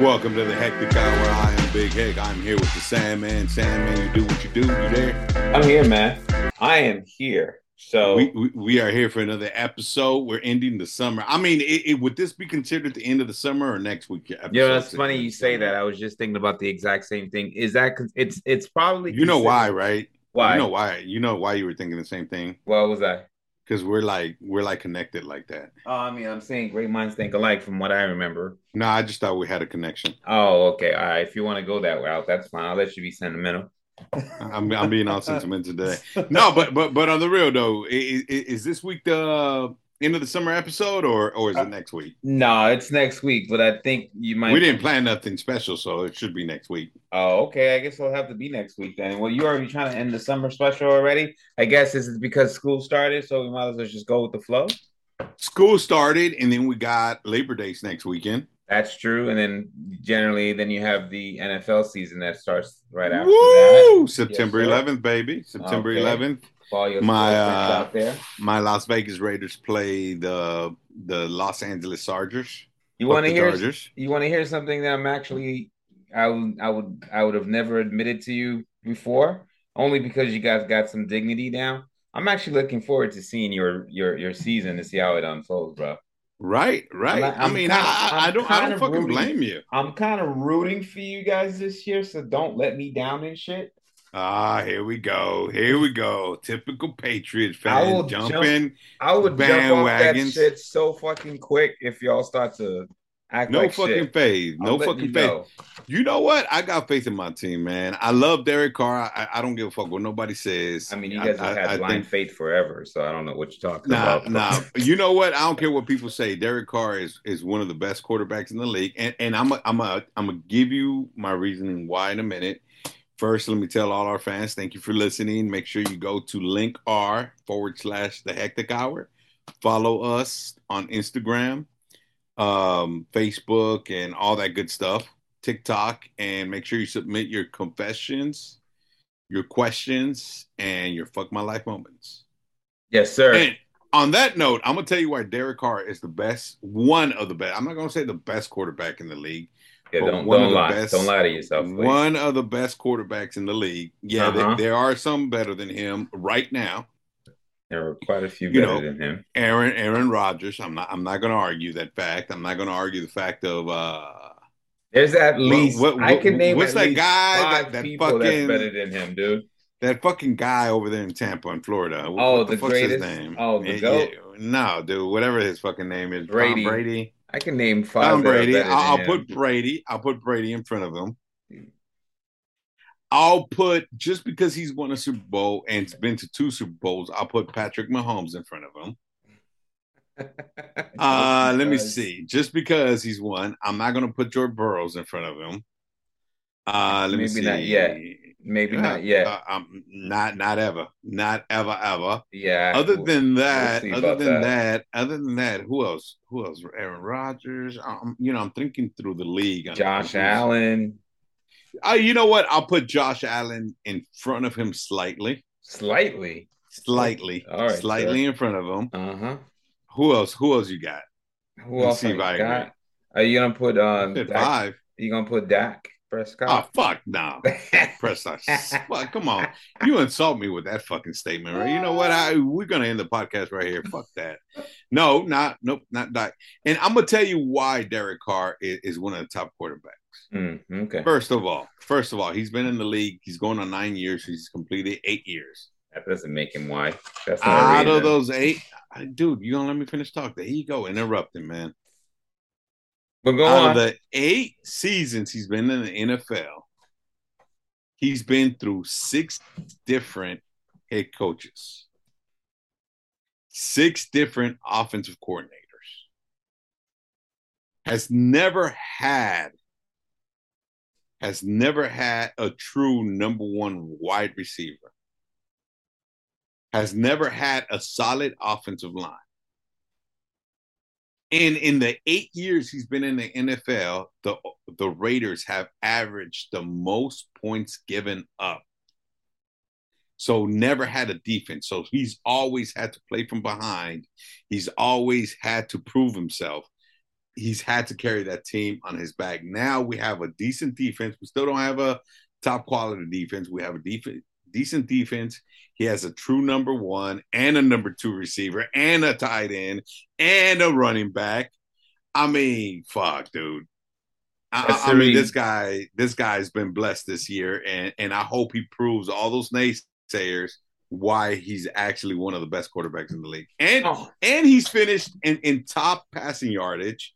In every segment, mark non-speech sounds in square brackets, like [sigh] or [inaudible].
Welcome to the Hectic Hour. I am Big Hec. I'm here with the Sandman. Sandman, you do what you do. You there? I'm here, man. I am here. So We, we, we are here for another episode. We're ending the summer. I mean, it, it, would this be considered the end of the summer or next week? yeah, that's funny you say that. I was just thinking about the exact same thing. Is that it's it's probably you know why, right? Why? You know why? You know why you were thinking the same thing? What was that? Because we're like we're like connected like that. Oh, I mean, I'm saying great minds think alike from what I remember. No, I just thought we had a connection. Oh, okay. All right. If you want to go that route, that's fine. I'll let you be sentimental. I'm, I'm being all [laughs] sentimental today. No, but but but on the real though, is, is this week the end of the summer episode or or is it uh, next week? No, it's next week. But I think you might. We didn't plan nothing special, so it should be next week. Oh, okay. I guess it'll have to be next week then. Well, you already trying to end the summer special already. I guess this is because school started, so we might as well just go with the flow. School started, and then we got Labor Days next weekend. That's true, and then generally, then you have the NFL season that starts right after Woo! that. September Yes, 11th, baby. September Okay. 11th. All your My, uh, out there. My Las Vegas Raiders play the the Los Angeles Chargers. You want to hear? Chargers. You want to hear something that I'm actually, I would, I would, I would have never admitted to you before, only because you guys got some dignity down. I'm actually looking forward to seeing your your your season to see how it unfolds, bro. Right, right. I'm- i I'm mean, kinda- I, I don't, I don't fucking rooting- blame you. I'm kind of rooting for you guys this year, so don't let me down and shit. Ah, here we go. Here we go. Typical Patriots I will fan jump- jumping. I would jump off that shit so fucking quick if y'all start to act No like fucking shit. faith. No fucking you faith. know. You know what? I got faith in my team, man. I love Derek Carr. I, I don't give a fuck what nobody says. I mean, you guys have I- had I blind think- faith forever, so I don't know what you're talking Nah, about. nah. You know what? I don't care what people say. Derek Carr is is one of the best quarterbacks in the league, and and I'm a, I'm a, I'm gonna give you my reasoning why in a minute. First, let me tell all our fans, thank you for listening. Make sure you go to link r forward slash the hectic hour. Follow us on Instagram, um, Facebook, and all that good stuff. TikTok, and make sure you submit your confessions, your questions, and your fuck my life moments. yes, sir. And on that note, I'm gonna tell you why Derek Carr is the best, one of the best. I'm not gonna say the best quarterback in the league. Yeah, But don't don't the lie. best- don't lie to yourself. please. One of the best quarterbacks in the league. Yeah, there- Uh-huh. there, are some better than him right now. There are quite a few You better know, than him. Aaron Aaron Rodgers. I'm not I'm not gonna argue that fact. I'm not gonna argue the fact of uh There's at least what- I can name what's at that guy that- that fucking- that's better than him, dude. that fucking guy over there in Tampa in Florida. What, Oh, what the fuck's greatest? his name? Oh, the GOAT? yeah. No, dude, whatever his fucking name is. Tom Brady. I can name five. Tom Brady. I'll, put Brady. I'll put Brady in front of him. I'll put just because he's won a Super Bowl and has been to two Super Bowls. I'll put Patrick Mahomes in front of him. [laughs] Uh, let me see. Just because he's won, I'm not going to put George Burrows in front of him. Uh, let me Maybe see. not yet. Maybe not yet. Uh, um, not not ever. Not ever ever. yeah. other we'll- than that, see other than that. that. other than that, who else? Who else? Aaron Rodgers. Um, you know, I'm thinking through the league. Josh Who's- Allen, Uh, you know what? I'll put Josh Allen in front of him slightly, slightly. slightly, All right, slightly in front of him. Uh huh. Who else? Who else you got? Who Let's else see if I got? agree. Are you gonna put said Dak, five. you gonna put Dak Oh fuck no, [laughs] Prescott. Fuck, come on, you insult me with that fucking statement, right? You know what? I we're gonna end the podcast right here. Fuck that. No, not nope, not that. And I'm gonna tell you why Derek Carr is, is one of the top quarterbacks. Mm, okay. First of all, first of all, he's been in the league. He's going on nine years. He's completed eight years. That doesn't make him why. That's not Out of those eight, dude, you gonna let me finish talk? There you go, interrupting, man. But go Out on. of the eight seasons he's been in the NFL, he's been through six different head coaches, six different offensive coordinators. Has never had has never had a true number one wide receiver. Has never had a solid offensive line. And in the eight years he's been in the NFL, the the Raiders have averaged the most points given up. So never had a defense. So he's always had to play from behind. He's always had to prove himself. he's had to carry that team on his back. Now we have a decent defense. We still don't have a top quality defense. We have a def- decent defense. He has a true number one and a number two receiver and a tight end and a running back. I mean, fuck, dude. I, I, mean, this guy, this guy's been blessed this year, and and I hope he proves all those naysayers why he's actually one of the best quarterbacks in the league. And oh. and he's finished in, in top passing yardage.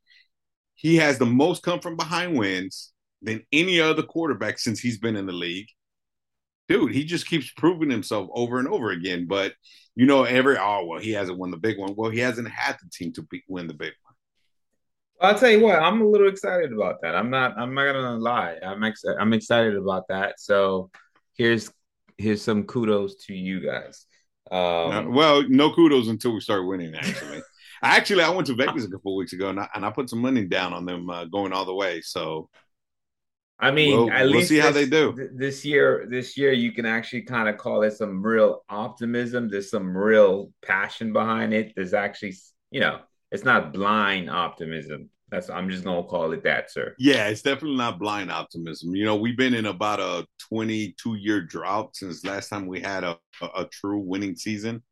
He has the most come from behind wins than any other quarterback since he's been in the league. Dude, he just keeps proving himself over and over again. But you know, every oh well, he hasn't won the big one. Well, he hasn't had the team to be, win the big one. I'll tell you what, I'm a little excited about that. I'm not. I'm not gonna lie. I'm ex- I'm excited about that. So here's here's some kudos to you guys. Um, well, no kudos until we start winning. Actually, [laughs] actually, I went to Vegas a couple weeks ago and I, and I put some money down on them uh, going all the way. So, I mean, we'll, at we'll least see this, how they do this year. This year, you can actually kind of call it some real optimism. There's some real passion behind it. There's actually, you know, it's not blind optimism. That's I'm just gonna call it that, sir. Yeah, it's definitely not blind optimism. You know, we've been in about a 22 year drought since last time we had a, a, a true winning season.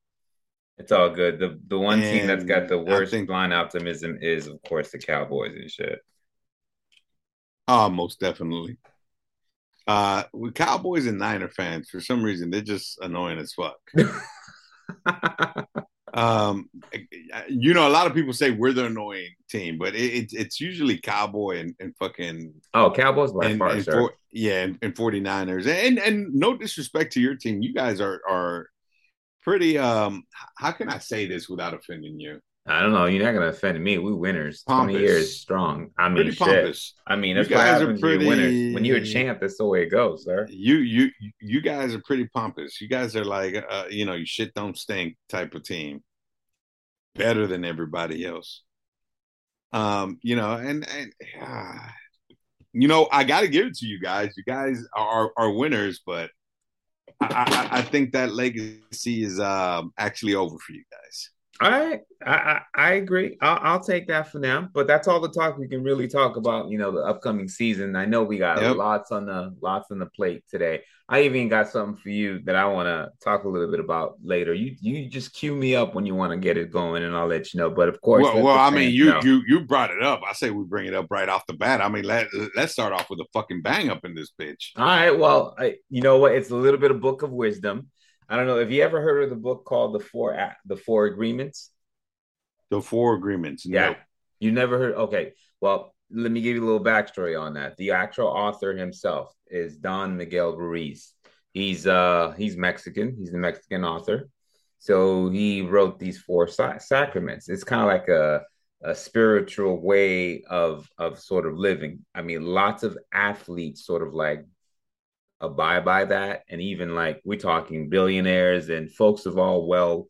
It's all good. The the one and team that's got the worst think, blind optimism is, of course, the Cowboys and shit. Oh, most definitely. Uh, with Cowboys and Niner fans, for some reason, they're just annoying as fuck. [laughs] um, you know, a lot of people say we're the annoying team, but it, it's usually Cowboy and, and fucking oh Cowboys by and, far, and for, yeah, and, and 49ers. And and no disrespect to your team, you guys are are pretty. Um, how can I say this without offending you? I don't know. You're not gonna offend me. We winners. Pompous. Twenty years strong. I mean, shit. Pompous. I mean, that's you guys what are pretty, when you're winners. When you're a champ, that's the way it goes, sir. You you you guys are pretty pompous. You guys are like, uh, you know, you shit don't stink type of team. Better than everybody else. Um, you know, and and uh, you know, I got to give it to you guys. You guys are are winners, but I, I, I think that legacy is um, actually over for you guys. I I I agree. I'll, I'll, take that for now. But that's all the talk we can really talk about. You know, the upcoming season. I know we got yep. lots on the lots on the plate today. I even got something for you that I want to talk a little bit about later. You you just cue me up when you want to get it going, and I'll let you know. But of course, well, well I mean, you know. you you brought it up. I say we bring it up right off the bat. I mean, let let's start off with a fucking bang up in this bitch. All right. Well, I, you know what? It's a little bit of book of wisdom. I don't know. Have you ever heard of the book called the Four the Four Agreements? The Four Agreements. Yeah. You never heard? Okay. Well, let me give you a little backstory on that. The actual author himself is Don Miguel Ruiz. He's uh he's Mexican. He's a Mexican author. So he wrote these four sa- sacraments. It's kind of like a a spiritual way of of sort of living. I mean, lots of athletes sort of like abide by that. And even like we're talking billionaires and folks of all well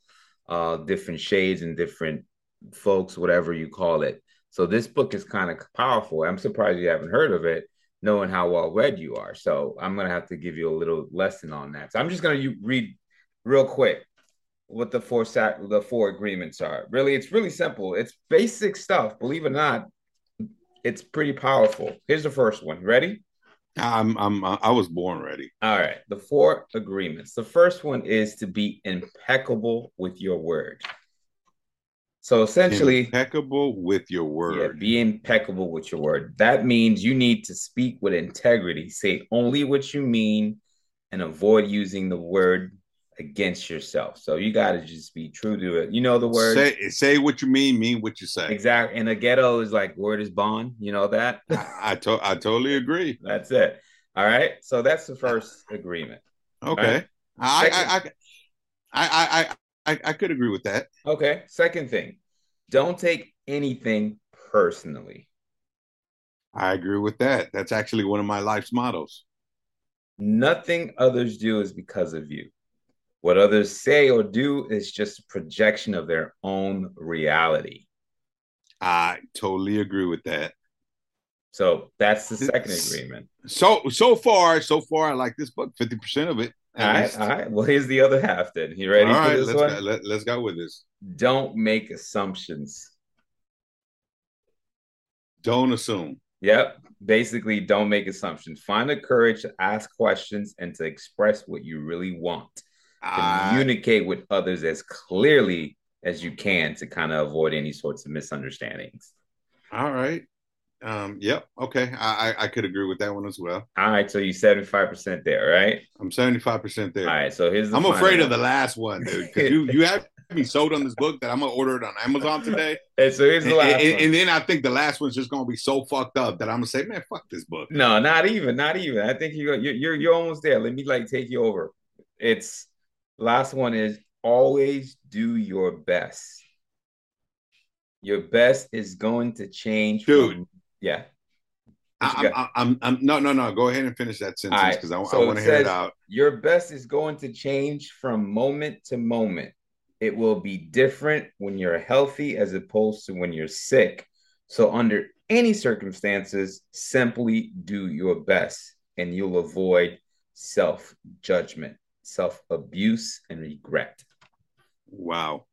uh different shades and different folks whatever you call it. So this book is kind of powerful. I'm surprised you haven't heard of it knowing how well read you are. So i'm gonna have to give you a little lesson on that. So i'm just gonna read real quick what the four sac the four agreements are. Really it's really simple. It's basic stuff. Believe it or not it's pretty powerful. Here's the first one. Ready I'm I'm I was born ready. All right. The four agreements. The first one is to be impeccable with your word. So essentially impeccable with your word. Yeah, be impeccable with your word. That means you need to speak with integrity, say only what you mean, and avoid using the word against yourself. So you got to just be true to it. You know the word. Say, say what you mean, mean what you say. Exactly. And the ghetto is like word is bond. You know that. I I, [laughs] to- I totally agree. That's it. All right. So that's the first agreement. Okay. Right? I, I, I I I I could agree with that. Okay. Second thing, don't take anything personally. I agree with that. That's actually one of my life's mottos. Nothing others do is because of you. What others say or do is just a projection of their own reality. I totally agree with that. So that's the second agreement. So so far, so far, I like this book. Fifty percent of it. All right, least. all right. Well, here's the other half. Then you ready? All right, let's one? go, let, let's go with this. Don't make assumptions. Don't assume. Yep. Basically, don't make assumptions. Find the courage to ask questions and to express what you really want. Communicate with others as clearly as you can to kind of avoid any sorts of misunderstandings. all right. Um, yep. Okay. I, I I could agree with that one as well. All right, so you 75% there, right? I'm 75% there. All right, so here's the I'm final afraid of the last one, dude. Because [laughs] you you have me sold on this book that I'm gonna order it on Amazon today. [laughs] And so here's And, the last and- one. and then I think the last one's just gonna be so fucked up that I'm gonna say, man, fuck this book. No, not even, not even. I think you're you're you're, you're almost there. Let me like take you over. It's last one is always do your best. Your best is going to change, Dude. from- yeah. I, I'm, I'm, I'm, no, no, no. Go ahead and finish that sentence All right, because I, so it want to hear it out. Your best is going to change from moment to moment. It will be different when you're healthy as opposed to when you're sick. So, under any circumstances, simply do your best and you'll avoid self judgment, self abuse, and regret. Wow.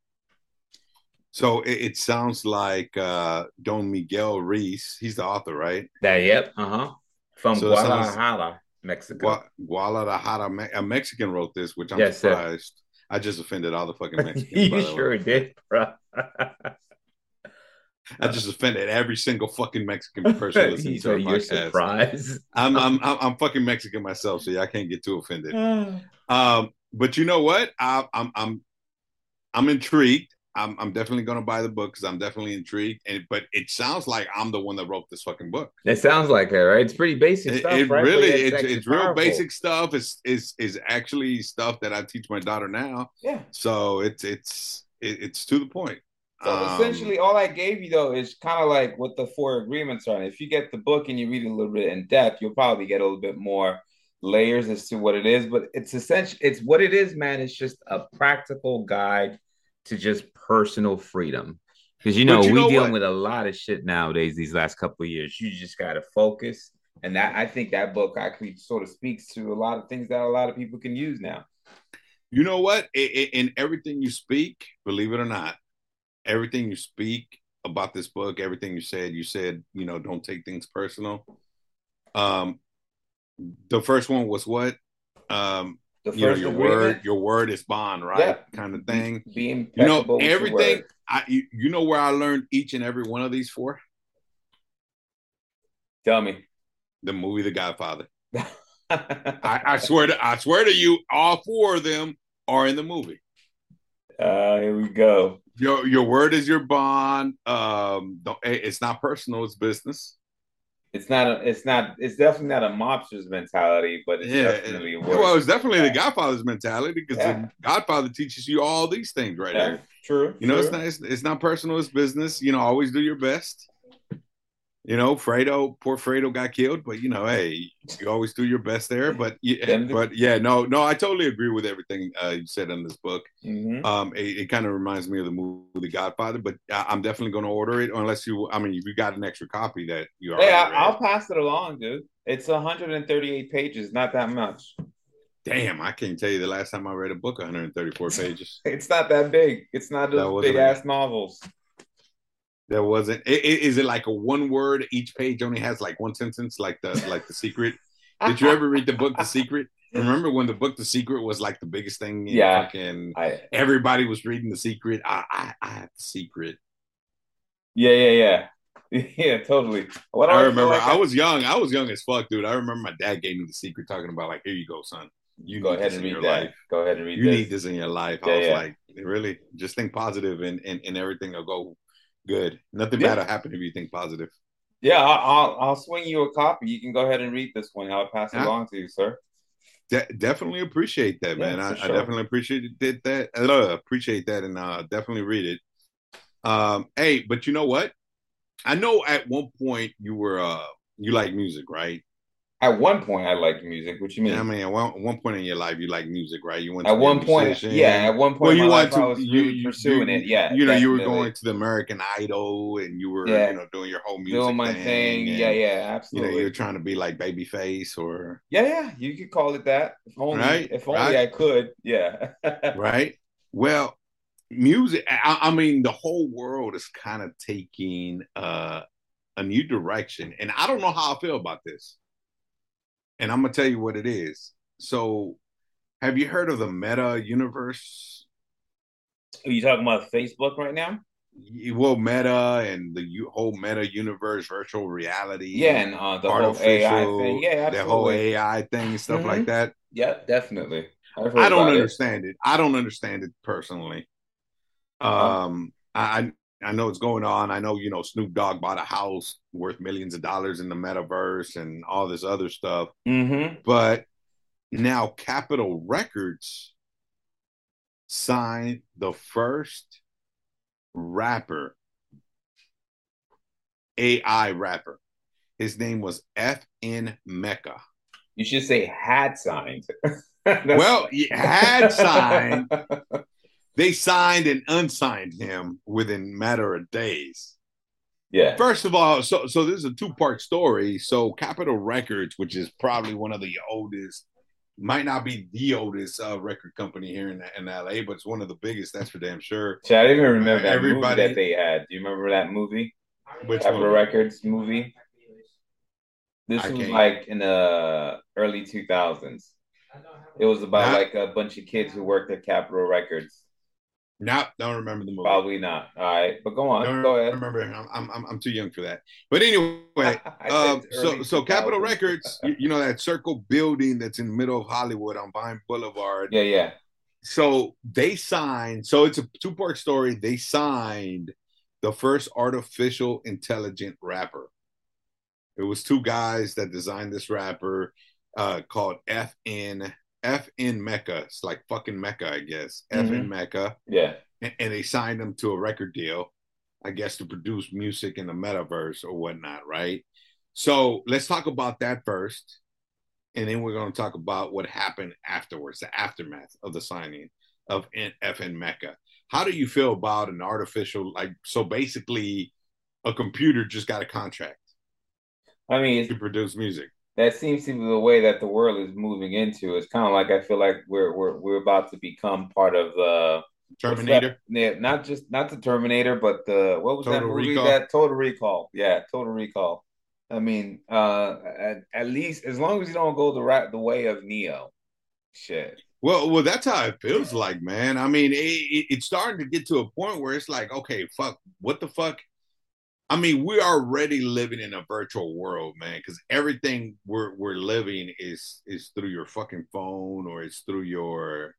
So it, it sounds like uh, Don Miguel Ruiz. He's the author, right? That, yep, uh huh. From So it sounds- Guadalajara, Mexico. Gua- Guadalajara, Me- a Mexican wrote this, which I'm Yes, sir. surprised. I just offended all the fucking [laughs] Mexicans. by you the way. sure did, bro. [laughs] I just offended every single fucking Mexican person [laughs] listening to our podcast. surprised. I'm, I'm [laughs] I'm I'm fucking Mexican myself, so yeah, I can't get too offended. [sighs] Um, but you know what? I, I'm I'm I'm intrigued. I'm I'm definitely gonna buy the book because I'm definitely intrigued. And but it sounds like I'm the one that wrote this fucking book. It sounds like it, right? It's pretty basic stuff, it right? Really it's it's it's real powerful. basic stuff. It's is is actually stuff that I teach my daughter now. Yeah. So it's it's it's to the point. So Um, essentially, all I gave you though is kind of like what the four agreements are. And if you get the book and you read it a little bit in depth, you'll probably get a little bit more layers as to what it is. But it's essentially, it's what it is, man. It's just a practical guide to just personal freedom. Because you know you we know dealing what? with a lot of shit nowadays. These last couple of years, you just got to focus. And that I think that book actually sort of speaks to a lot of things that a lot of people can use now. You know what? I- I- in everything you speak, believe it or not, everything you speak about this book, everything you said, you said, you know, don't take things personal. Um, the first one was what? Um, The you know, your agreement, word, your word is bond, right? Yeah. Kind of thing. Being You know, everything. I, you, you know where I learned each and every one of these for Tell me. the movie The Godfather. I, [laughs] I, I swear to, I swear to you, all four of them are in the movie. Uh, here we go. Your your word is your bond. Um, don't, eh, it's not personal; it's business. It's not a, it's not, it's definitely not a mobster's mentality, but it's Yeah, definitely a well, it's definitely the Godfather's mentality because Yeah. the Godfather teaches you all these things right Yeah, there. true. You know, true. it's not it's, it's not personal; it's business. You know, always do your best. You know, Fredo, poor Fredo got killed, but you know, hey, you always do your best there. But yeah, but yeah, no, no, I totally agree with everything uh, you said in this book. Mhm. Um, it, it kind of reminds me of the movie The Godfather, but I, I'm definitely going to order it unless you. I mean, if you got an extra copy that you are. Hey, I, I'll pass it along, dude. It's 138 pages, not that much. Damn, I can't tell you the last time I read a book 134 [laughs] pages. It's not that big. It's not those big ass novels. There wasn't. i- i- Is it like a one word? Each page only has like one sentence, like the like the secret. Did you ever read the book The Secret? Remember when the book The Secret was like the biggest thing? in Yeah. fucking I everybody was reading The Secret. I I, I have The Secret. yeah yeah yeah [laughs] yeah totally. What I remember like I was young. I was young as fuck, dude. I remember my dad gave me The Secret, talking about like, here you go, son. You go ahead and read your that. life. Go ahead and read You this. need this in your life. Yeah, I was yeah. like, really? Just think positive and, and, and everything will go good. Nothing Yeah. bad will happen if you think positive. Yeah, I'll, I'll swing you a copy. You can go ahead and read this one. I'll pass it Yeah. along to you, sir. De- definitely appreciate that, Yeah, man. I, for I definitely appreciate did that. Uh, appreciate that, and uh, definitely read it. Um, hey, but you know what? I know at one point you were uh, you like music, right? At one point, I liked music. What you mean? Yeah, I mean, at one, one point in your life, you like music, right? You went to at one point, yeah. At one point, Well, you went to you, really you- pursuing you- it. Yeah, you know, you were going to the American Idol, and you were, Yeah. you know, doing your whole music doing my thing. thing. and, Yeah, yeah, absolutely. You know, you're trying to be like Babyface or yeah, yeah. You could call it that. If only, Right, if only right. I could. Yeah. [laughs] right? Well, music. I, I mean, the whole world is kind of taking uh a new direction, and I don't know how I feel about this. And I'm gonna tell you what it is. So, have you heard of the Meta Universe? Are you talking about Facebook right now? well, Meta and the whole Meta universe, virtual reality, yeah, and uh, the whole AI thing, yeah, absolutely. the whole AI thing and stuff mm-hmm. like that. Yeah, definitely. I don't understand it. it. I don't understand it personally. Uh-huh. Um, I I know it's going on. I know you know Snoop Dogg bought a house worth millions of dollars in the metaverse and all this other stuff. Mm-hmm. But now Capitol Records signed the first rapper, AI rapper. His name was FN Meka. You should say had signed. [laughs] well, had signed. [laughs] They signed and unsigned him within matter of days. Yeah. First of all, so so this is a two part story. So Capitol Records, which is probably one of the oldest might not be the oldest uh, record company here in, in LA, but it's one of the biggest. That's for damn sure. See, I didn't even remember that Everybody, movie that they had. Do you remember that movie? Which Capitol Records movie? This I was can't. like in the early 2000s. It was about not, like a bunch of kids who worked at Capitol Records. Nope, don't remember the movie. Probably not. All right, but go on. Don't go ahead. Remember, I'm, I'm I'm too young for that. But anyway, [laughs] um, so so Capitol Records, you, you, know that circle building that's in the middle of Hollywood on Vine Boulevard. Yeah, yeah. So they signed. So it's a two part story. They signed the first artificial intelligent rapper. It was two guys that designed this rapper uh, called FN FN Mecca. It's like fucking Mecca, I guess. Mm-hmm. FN Meka. Yeah. And, and, they signed him to a record deal, I guess, to produce music in the metaverse or whatnot, right? So let's talk about that first. And then we're going to talk about what happened afterwards, the aftermath of the signing of FN Meka. How do you feel about an artificial, like, so basically a computer just got a contract? I mean, to produce music that seems to be the way that the world is moving into. It's kind of like I feel like we're we're we're about to become part of the Terminator. Yeah, not just not the Terminator, but the what was Total that movie? Recall. That Total Recall. Yeah, Total Recall. I mean, uh, at, at least as long as you don't go the right the way of Neo, shit. Well, well, that's how it feels like, man. I mean, it, it, it's starting to get to a point where it's like, okay, fuck, what the fuck I mean, we're already living in a virtual world, man, because everything we're we're living is is through your fucking phone or it's through your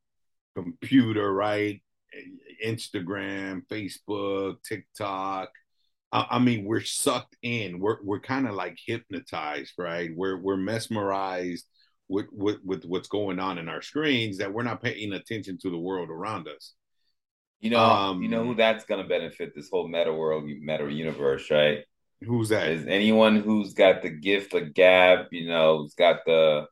computer, right? Instagram, Facebook, TikTok. I, I mean, we're sucked in. We're we're kind of like hypnotized, right? We're we're mesmerized with, with with what's going on in our screens that we're not paying attention to the world around us. You know, um, you know who that's gonna benefit this whole meta world, meta universe, right? Who's that? Is anyone who's got the gift of gab, you know, who's got the,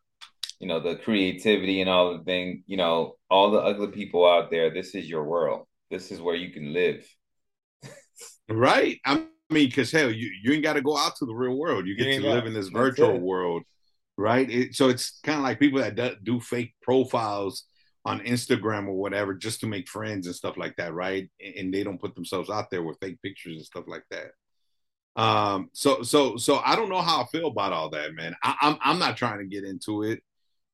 you know, the creativity and all the thing, you know, all the ugly people out there. This is your world. This is where you can live. right. I mean, because hell, you you ain't got to go out to the real world. You get you to live in this virtual world, right? It, so it's kind of like people that do, do fake profiles on Instagram or whatever just to make friends and stuff like that, right? And they don't put themselves out there with fake pictures and stuff like that. Um, so so so I don't know how I feel about all that, man. I, I'm I'm not trying to get into it.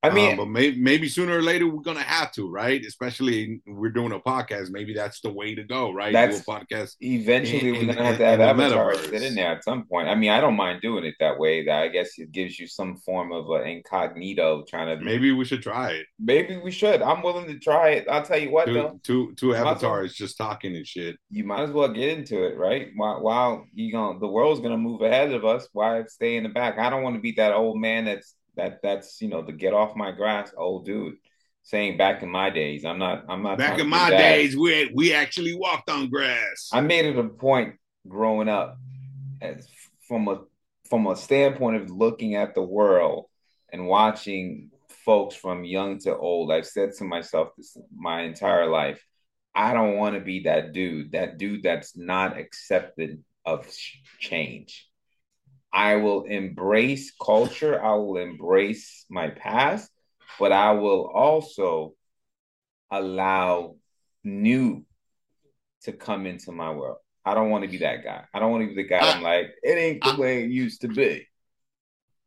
I mean, um, but maybe, maybe sooner or later we're gonna have to, right? Especially we're doing a podcast. Maybe that's the way to go, right? That's Do a podcast. Eventually, in, we're gonna have to have avatars sit in there at some point. I mean, I don't mind doing it that way. That I guess it gives you some form of an incognito trying to. Maybe we should try it. Maybe we should. I'm willing to try it. I'll tell you what, two, though. Two two avatars just talking and shit. You might as well get into it, right? While, while you know the world's gonna move ahead of us, why stay in the back? I don't want to be that old man that's that that's you know the get off my grass old dude saying back in my days. I'm not. I'm not. Back in my days, we we actually walked on grass. I made it a point growing up, as from a from a standpoint of looking at the world and watching folks from young to old. I've said to myself this my entire life. I don't want to be that dude. That dude that's not accepted of change. I will embrace culture. I will embrace my past, but I will also allow new to come into my world. I don't want to be that guy. I don't want to be the guy. Uh, I, am like, it ain't the I, way it used to be.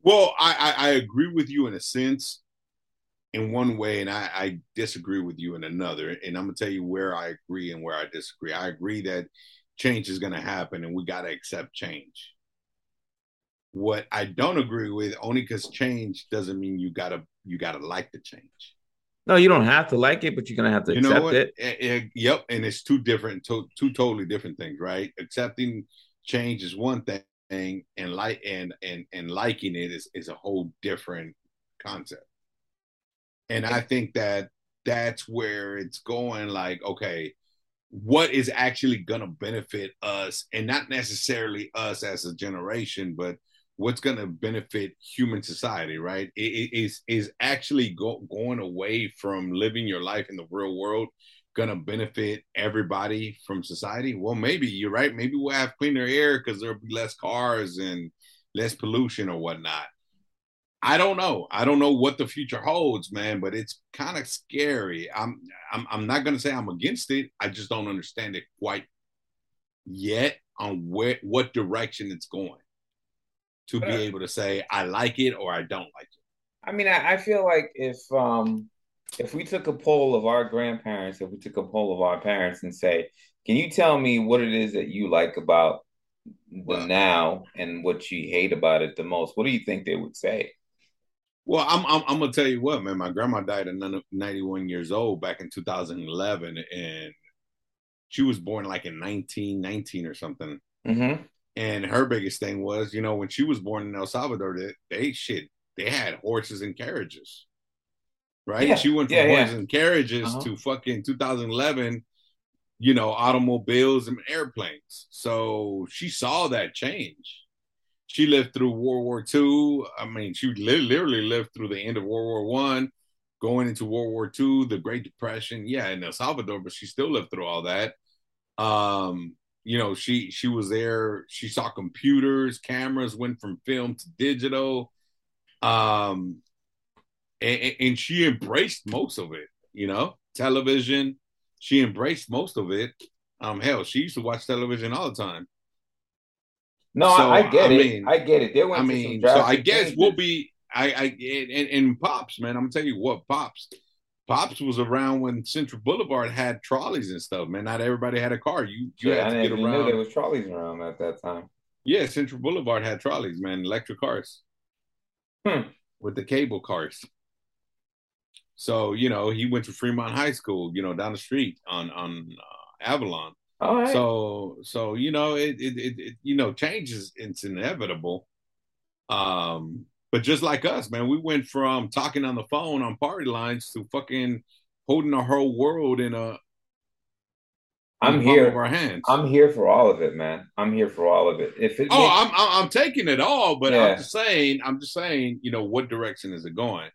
Well, I, I, I agree with you in a sense, in one way, and I, I disagree with you in another. And I'm gonna tell you where I agree and where I disagree. I agree that change is gonna happen, and we gotta accept change. What I don't agree with, only because change doesn't mean you gotta you gotta like the change. No, you don't have to like it, but you're gonna have to you accept it. it. Eh, eh, yep, and it's two different, to, two totally different things, right? Accepting change is one thing, and like and and and liking it is is a whole different concept. And I think that that's where it's going. Like, okay, what is actually gonna benefit us, and not necessarily us as a generation, but what's going to benefit human society, right? It, it is is actually go, going away from living your life in the real world going to benefit everybody from society? Well, maybe you're right. Maybe we'll have cleaner air because there'll be less cars and less pollution or whatnot. I don't know. I don't know what the future holds, man, but it's kind of scary. I'm I'm I'm not to say I'm against it. I just don't understand it quite yet on where what direction it's going to be able to say I like it or I don't like it. I mean, I, I feel like if um if we took a poll of our grandparents, if we took a poll of our parents and say, "Can you tell me what it is that you like about the well, now and what you hate about it the most?" What do you think they would say? Well, I'm, I'm, I'm gonna tell you what, man. My grandma died at 91 years old back in 2011, and she was born like in 1919 or something. Mm-hmm. And her biggest thing was, you know, when she was born in El Salvador, they, they shit, they had horses and carriages, right? Yeah. She went from yeah, horses yeah. and carriages uh-huh. to fucking 2011, you know, automobiles and airplanes. So she saw that change. She lived through World War II. I mean, she literally lived through the end of World War One, going into World War II, the Great Depression. Yeah, in El Salvador, but she still lived through all that. Um, you know she she was there. She saw computers cameras went from film to digital. Um and, and she embraced most of it you know? Television she embraced most of it. Um hell she used to watch television all the time. No so, I, get I it. mean, i get it. They went i mean so i guess we'll be i i and, and pops man. I'm gonna tell you what pops Pops was around when Central Boulevard had trolleys and stuff. Man, not everybody had a car. You you yeah, had to get around. Knew there was trolleys around at that time. Yeah, Central Boulevard had trolleys, man, electric cars. Hmm. With the cable cars. So you know he went to Fremont High School, you know, down the street on on uh, Avalon. All right. So so you know it, it it, it you know change is it's inevitable. Um, but just like us, man, we went from talking on the phone on party lines to fucking holding our whole world in a. I'm here. Of our hands. I'm here for all of it, man. I'm here for all of it. If it oh, makes... I'm, I'm, I'm taking it all, but yeah. I'm just saying. I'm just saying. You know, what direction is it going?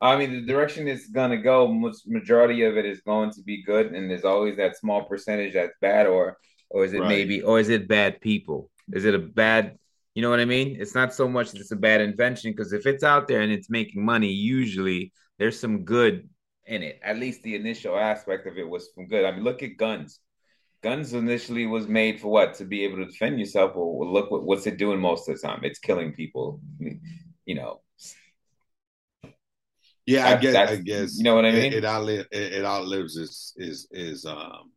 I mean, the direction it's gonna go, majority of it is going to be good, and there's always that small percentage that's bad, or or is it right. maybe, or is it bad people? Is it a bad you know what I mean? It's not so much that it's a bad invention because if it's out there and it's making money, usually there's some good in it. At least the initial aspect of it was from good. I mean, look at guns. Guns initially was made for what? To be able to defend yourself. Well, look what, what's it doing most of the time? It's killing people. You know. Yeah, I guess. I guess. You know what I mean? It, it, outlives, it, it outlives is is is um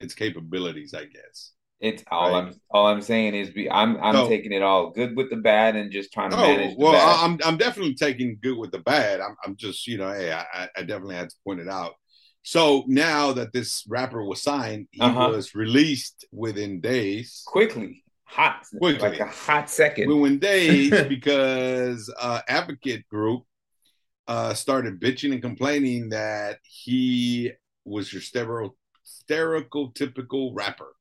its capabilities, I guess. It's all right. I'm all I'm saying is be I'm I'm no. taking it all good with the bad and just trying to oh, manage. well, bad. I'm I'm definitely taking good with the bad. I'm I'm just you know hey I I definitely had to point it out. So now that this rapper was signed, he uh-huh. was released within days. Quickly, hot, quickly, like a hot second. Within days, [laughs] because uh, Advocate Group uh, started bitching and complaining that he was your stereotypical rapper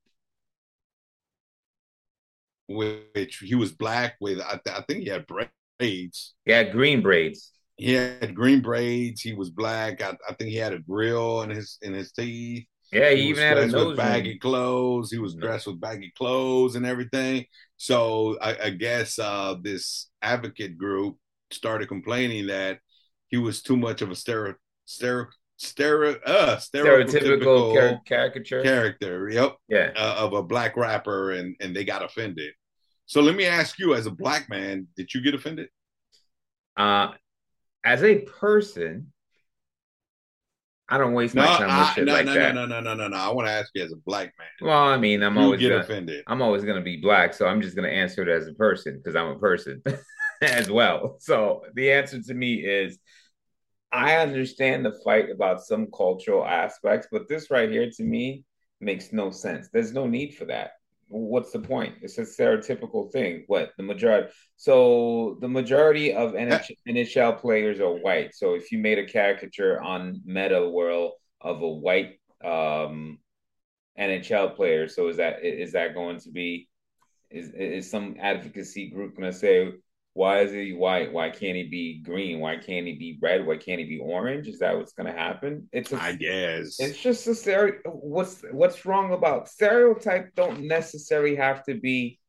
which he was black with. I, th- I think he had braids. He had green braids. He had green braids. He was black. I, I think he had a grill in his in his teeth. Yeah, he, he even had a nose with baggy ring. clothes. He was dressed with baggy clothes and everything. So I, I guess uh, this advocate group started complaining that he was too much of a stereo, stereo, stereo, uh, stereotypical car- caricature character. Yep. Yeah. Uh, of a black rapper, and and they got offended. So let me ask you, as a black man, did you get offended? Uh, as a person, I don't waste my No, time with shit no, like no, that. no, no, no, no, no. I want to ask you, as a black man, Well, I mean, I'm you always get gonna, offended. I'm always gonna be black, so I'm just gonna answer it as a person because I'm a person [laughs] as well. So the answer to me is I understand the fight about some cultural aspects, but this right here to me makes no sense. There's no need for that. What's the point? It's a stereotypical thing. What the majority? So the majority of NH- NHL players are white. So if you made a caricature on Meta World of a white um, NHL player, so is that is that going to be is is some advocacy group going to say why is he white? Why can't he be green? Why can't he be red? Why can't he be orange? Is that what's going to happen? It's a, I guess. it's just a stereo. What's what's wrong about stereotype? Don't necessarily have to be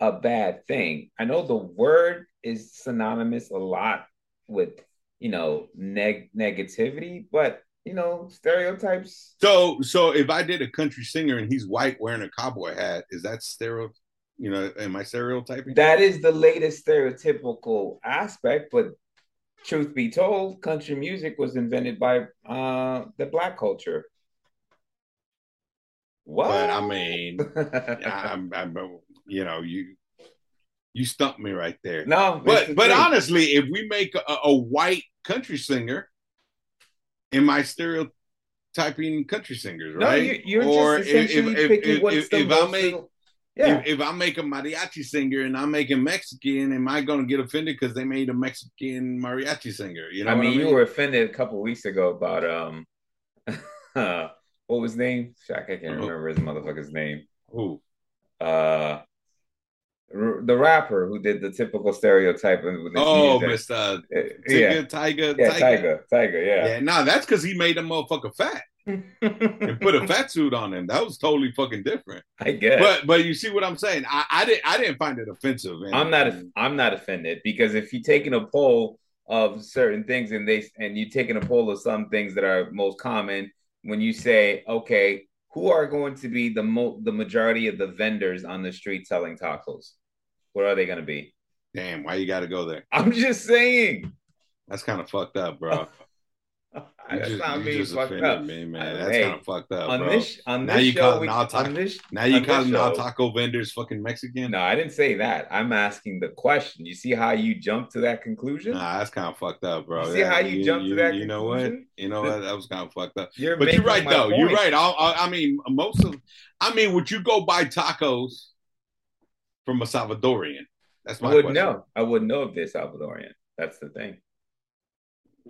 a bad thing. I know the word is synonymous a lot with you know neg negativity, but you know stereotypes. So, so if I did a country singer and he's white wearing a cowboy hat, is that stereo? You know, am I stereotyping? That is the latest stereotypical aspect, but truth be told, country music was invented by uh the black culture. What? But I mean, [laughs] I'm, I'm, you know, you, you stumped me right there. no, but but truth. honestly, if we make a, a white country singer, am I stereotyping country singers, no, right? you, you're Or just if- essentially if- picking if- what's if- the if I most. make- yeah, If, if I make a mariachi singer and I'm making Mexican, am I going to get offended because they made a Mexican mariachi singer? You know, I what mean, you were offended a couple weeks ago about um, [laughs] what was his name? Shaq, I can't remember his motherfucker's name. Who? Uh, the rapper who did the typical stereotype of with his Oh, music. Mister Uh, Tiger, yeah, Tiger, yeah, Tiger, Tiger, Yeah, yeah. nah, that's because he made a motherfucker fat [laughs] and put a fat suit on him. That was totally fucking different. I guess. But but you see what I'm saying? I, I didn't I didn't find it offensive. I'm not. I'm not offended because if you're taking a poll of certain things and they and you're taking a poll of some things that are most common, when you say, okay, who are going to be the mo- the majority of the vendors on the street selling tacos? What are they going to be? damn. Why you got to go there? I'm just saying. That's kind of fucked up, bro. [laughs] You That's just, not you being just fucked offended up. me, man. That's hey, kind of fucked up, on bro. this on Now this you show, now taco- on this now you call now taco vendors fucking Mexican? No, I didn't say that. I'm asking the question. You see how you jumped to that conclusion? Nah, that's kind of fucked up, bro. You see how you jumped to that You know what? You know what? That was kind of fucked up. You're But you're right though. You're right. I, I, I mean, most of, I mean, would you go buy tacos from a Salvadorian? That's my I wouldn't question. know. I wouldn't know if they're Salvadorian. That's the thing.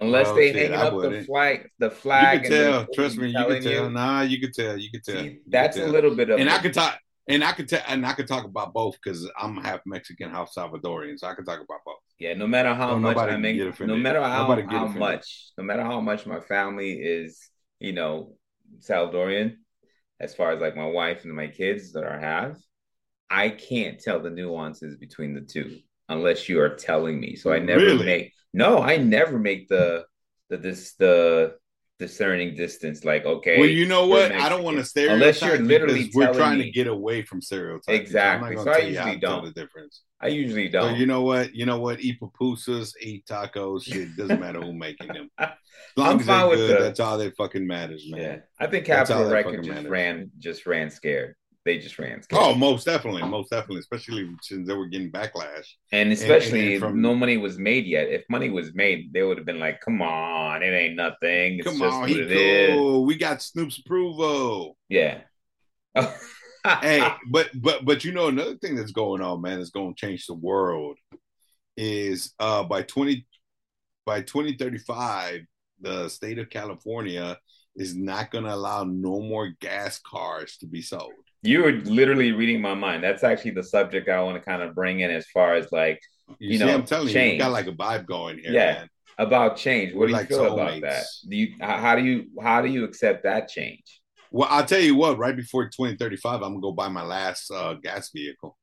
Unless Well, they shit, hanging I up the wouldn't. flag, the flag. could can tell. Trust me, you can tell. Nah, you can tell. You can tell. See, You that's a tell. little bit of. And a- I could talk. And I could tell. And I could talk about both because I'm half Mexican, half Salvadorian, so I could talk about both. Yeah, no matter how much I can make, no matter how, how offended. much, no matter how much my family is, you know, Salvadorian, as far as like my wife and my kids that I have, I can't tell the nuances between the two unless you are telling me. So I never Really? make no, I never make the the this the discerning distance. Like, okay, well, you know what? I don't want to stereotype Unless you're literally we're trying me- to get away from stereotypes. Exactly. So I usually don't. the difference. I usually don't. you know what? You know what? Eat pupusas, eat tacos. Shit doesn't matter who making them. [laughs] As long I'm as fine they're with good, the- that's all that fucking matters, man. Yeah, I think Capital that Record just matters. ran just ran scared. They just ran scared. Oh, most definitely, most definitely, especially since they were getting backlash. and especially and from- no money was made yet. If money was made, they would have been like, "Come on, it ain't nothing. It's Come just on, he it is." cool. We got Snoop's approval. Yeah. [laughs] hey, but but but you know another thing that's going on, man, that's going to change the world is uh by 20 by 2035 the state of California is not going to allow no more gas cars to be sold. You were literally reading my mind. That's actually the subject I want to kind of bring in as far as like You, You see, know, I'm telling you, change. you got like a vibe going here, Yeah. man. about change. What We're do you like feel about that? Do you how do you how do you accept that change? Well, I'll tell you what, right before 2035, I'm going to go buy my last uh, gas vehicle.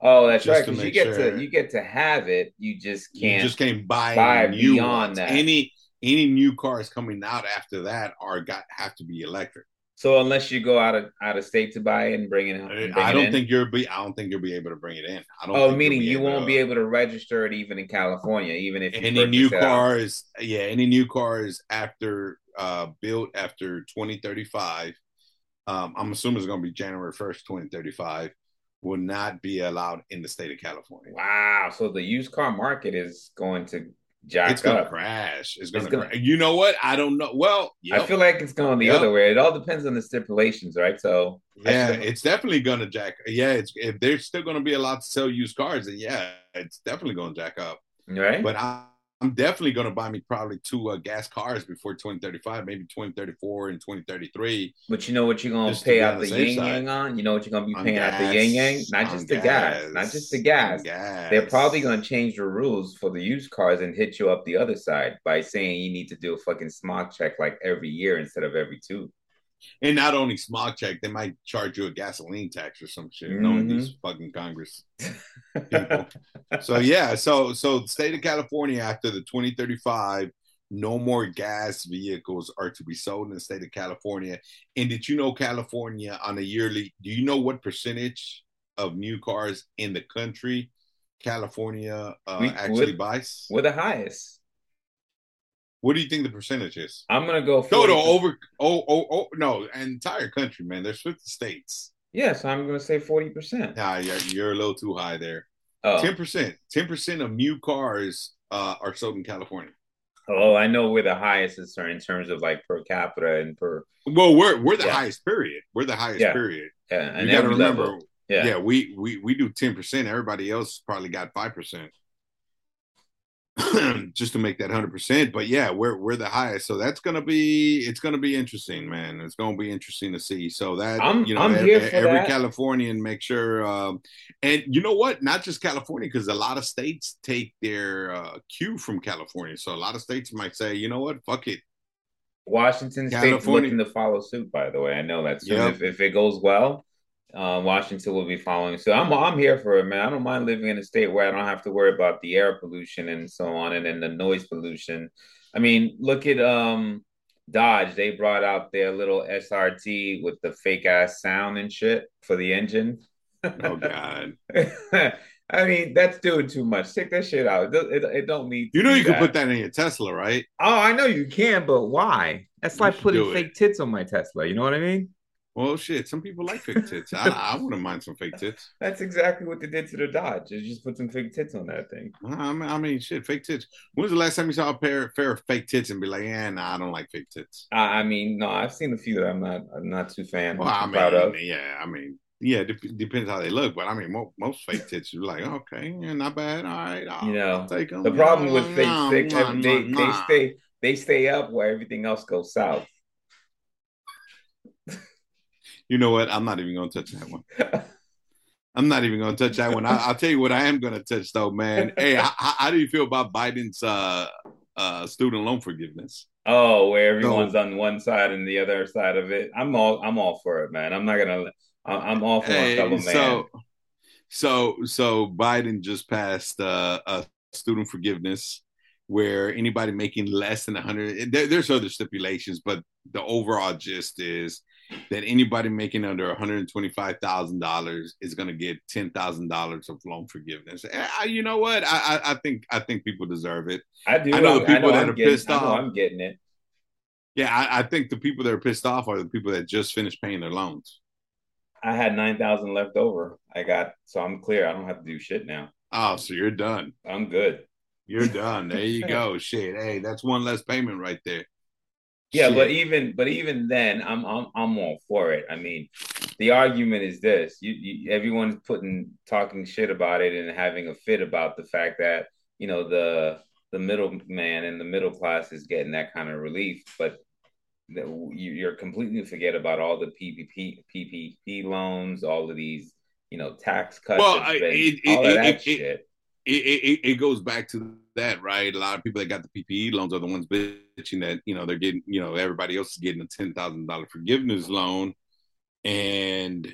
Oh, that's Just right. Because you get sure. to you get to have it. You just can't. just can't buy, buy beyond ones. that. Any any new cars coming out after that are got have to be electric. So unless you go out of out of state to buy it and bring it, bring I don't in? think you'll be. I don't think you'll be able to bring it in. I don't. Oh, meaning you won't to- be able to register it even in California, even if any new cars. Yeah, any new cars after uh built after 2035. Um, I'm assuming it's going to be January 1st, 2035. Will not be allowed in the state of California. Wow. So the used car market is going to jack It's to up. crash. It's going It's gonna- Cra- you know what? I don't know. Well, I feel like it's going the Yep. other way. It all depends on the stipulations, right? So Yeah, it's definitely gonna jack. Yeah, it's if there's still gonna be a lot to sell used cars, then yeah, it's definitely gonna jack up. right. But I, I'm definitely gonna buy me probably two uh, gas cars before 2035, maybe 2034 and 2033. But you know what you're gonna pay out the the yin yang on? You know what you're gonna be On paying out the gas, yin yang? Not just the gas, not just the gas. gas. They're probably gonna change the rules for the used cars and hit you up the other side by saying you need to do a fucking smog check like every year instead of every two. And not only smog check, they might charge you a gasoline tax or some shit. Knowing Mhm. these fucking Congress people. so yeah, so so the state of California after the 2035, no more gas vehicles are to be sold in the state of California. And did you know California on a yearly? Do you know what percentage of new cars in the country California uh, We- actually buys? We're the highest. What do you think the percentage is? I'm gonna go Total 40. over oh oh oh no, entire country, man. There's 50 states. Yes, I'm gonna say forty percent. Nah, you're, you're a little too high there. Oh. Ten percent. Ten percent of new cars uh, are sold in California. oh, I know we're the highest in terms of like per capita and per Well, we're we're the Yeah. highest period. We're the highest Yeah. period. yeah, and you got to remember. level. Yeah. Yeah. we we we do ten percent. Everybody else probably got five percent. [clears throat] Just to make that hundred percent, but yeah, we're we're the highest, so that's gonna be it's gonna be interesting, man. It's gonna be interesting to see. So that I'm- you know, I'm ev- here for every that. Californian make sure, um, and you know what? Not just California, because a lot of states take their uh, cue from California. So a lot of states might say, you know what, fuck it, Washington State's California- looking to follow suit. By the way, I know that's. Yep. If, if it goes well, uh, Washington will be following. So I'm I'm here for it, man. I don't mind living in a state where I don't have to worry about the air pollution and so on, and then the noise pollution. I mean, look at um Dodge. They brought out their little SRT with the fake ass sound and shit for the engine. oh god. [laughs] I mean, that's doing too much. Take that shit out. It, don't- it, it don't need. You know you that. put that in your Tesla, right? Oh, I know you can, but why? That's You like putting fake tits on my Tesla. You know what I mean? Well, shit. Some people like fake [laughs] tits. I, I wouldn't mind some fake tits. That's exactly what they did to the Dodge. They just put some fake tits on that thing. I mean, I mean, shit, fake tits. When was the last time you saw a pair, pair of fake tits and be like, yeah, nah, I don't like fake tits? I, I mean, no, I've seen a few that I'm not, I'm not too fan. Well, I I'm proud of. mean, yeah, I mean, yeah, dep depends how they look, but I mean, most, most fake tits, you're like, okay, yeah, not bad, all right, I'll, You know, I'll take them. The problem with fake, tits, they, they stay, they stay up where everything else goes south. You know what? I'm not even gonna touch that one. I'm not even gonna touch that one. I, I'll tell you what I am gonna touch though, man. Hey, how, how do you feel about Biden's uh, uh, student loan forgiveness? oh, where everyone's on one side and the other side of it. I'm all, I'm all for it, man. I'm not gonna, I'm all for my fellow man. so, so, so Biden just passed uh, a student forgiveness where anybody making less than 100, there, there's other stipulations, but the overall gist is that anybody making under $125,000 is going to get $10,000 of loan forgiveness. I- you know what? I, I, I think, I think people deserve it. I do. I know the people that I'm are getting, pissed know off. I'm getting it. Yeah, I, I think the people that are pissed off are the people that just finished paying their loans. I had nine thousand left over. I got so I'm clear. I don't have to do shit now. Oh, so you're done. I'm good. You're [laughs] done. There you go. Shit. Hey, that's one less payment right there. Yeah, Shit. but even but even then, I'm I'm I'm all for it. I mean, the argument is this: you, you everyone's putting talking shit about it and having a fit about the fact that you know the the middleman and the middle class is getting that kind of relief, but the, you, you're completely forget about all the PPP PPP loans, all of these you know tax cuts, Well, I- it- all it- of that it- it- shit. it, it, it goes back to that, right? A lot of people that got the PPE loans are the ones bitching that you know they're getting, you know, everybody else is getting a ten thousand dollar forgiveness loan, and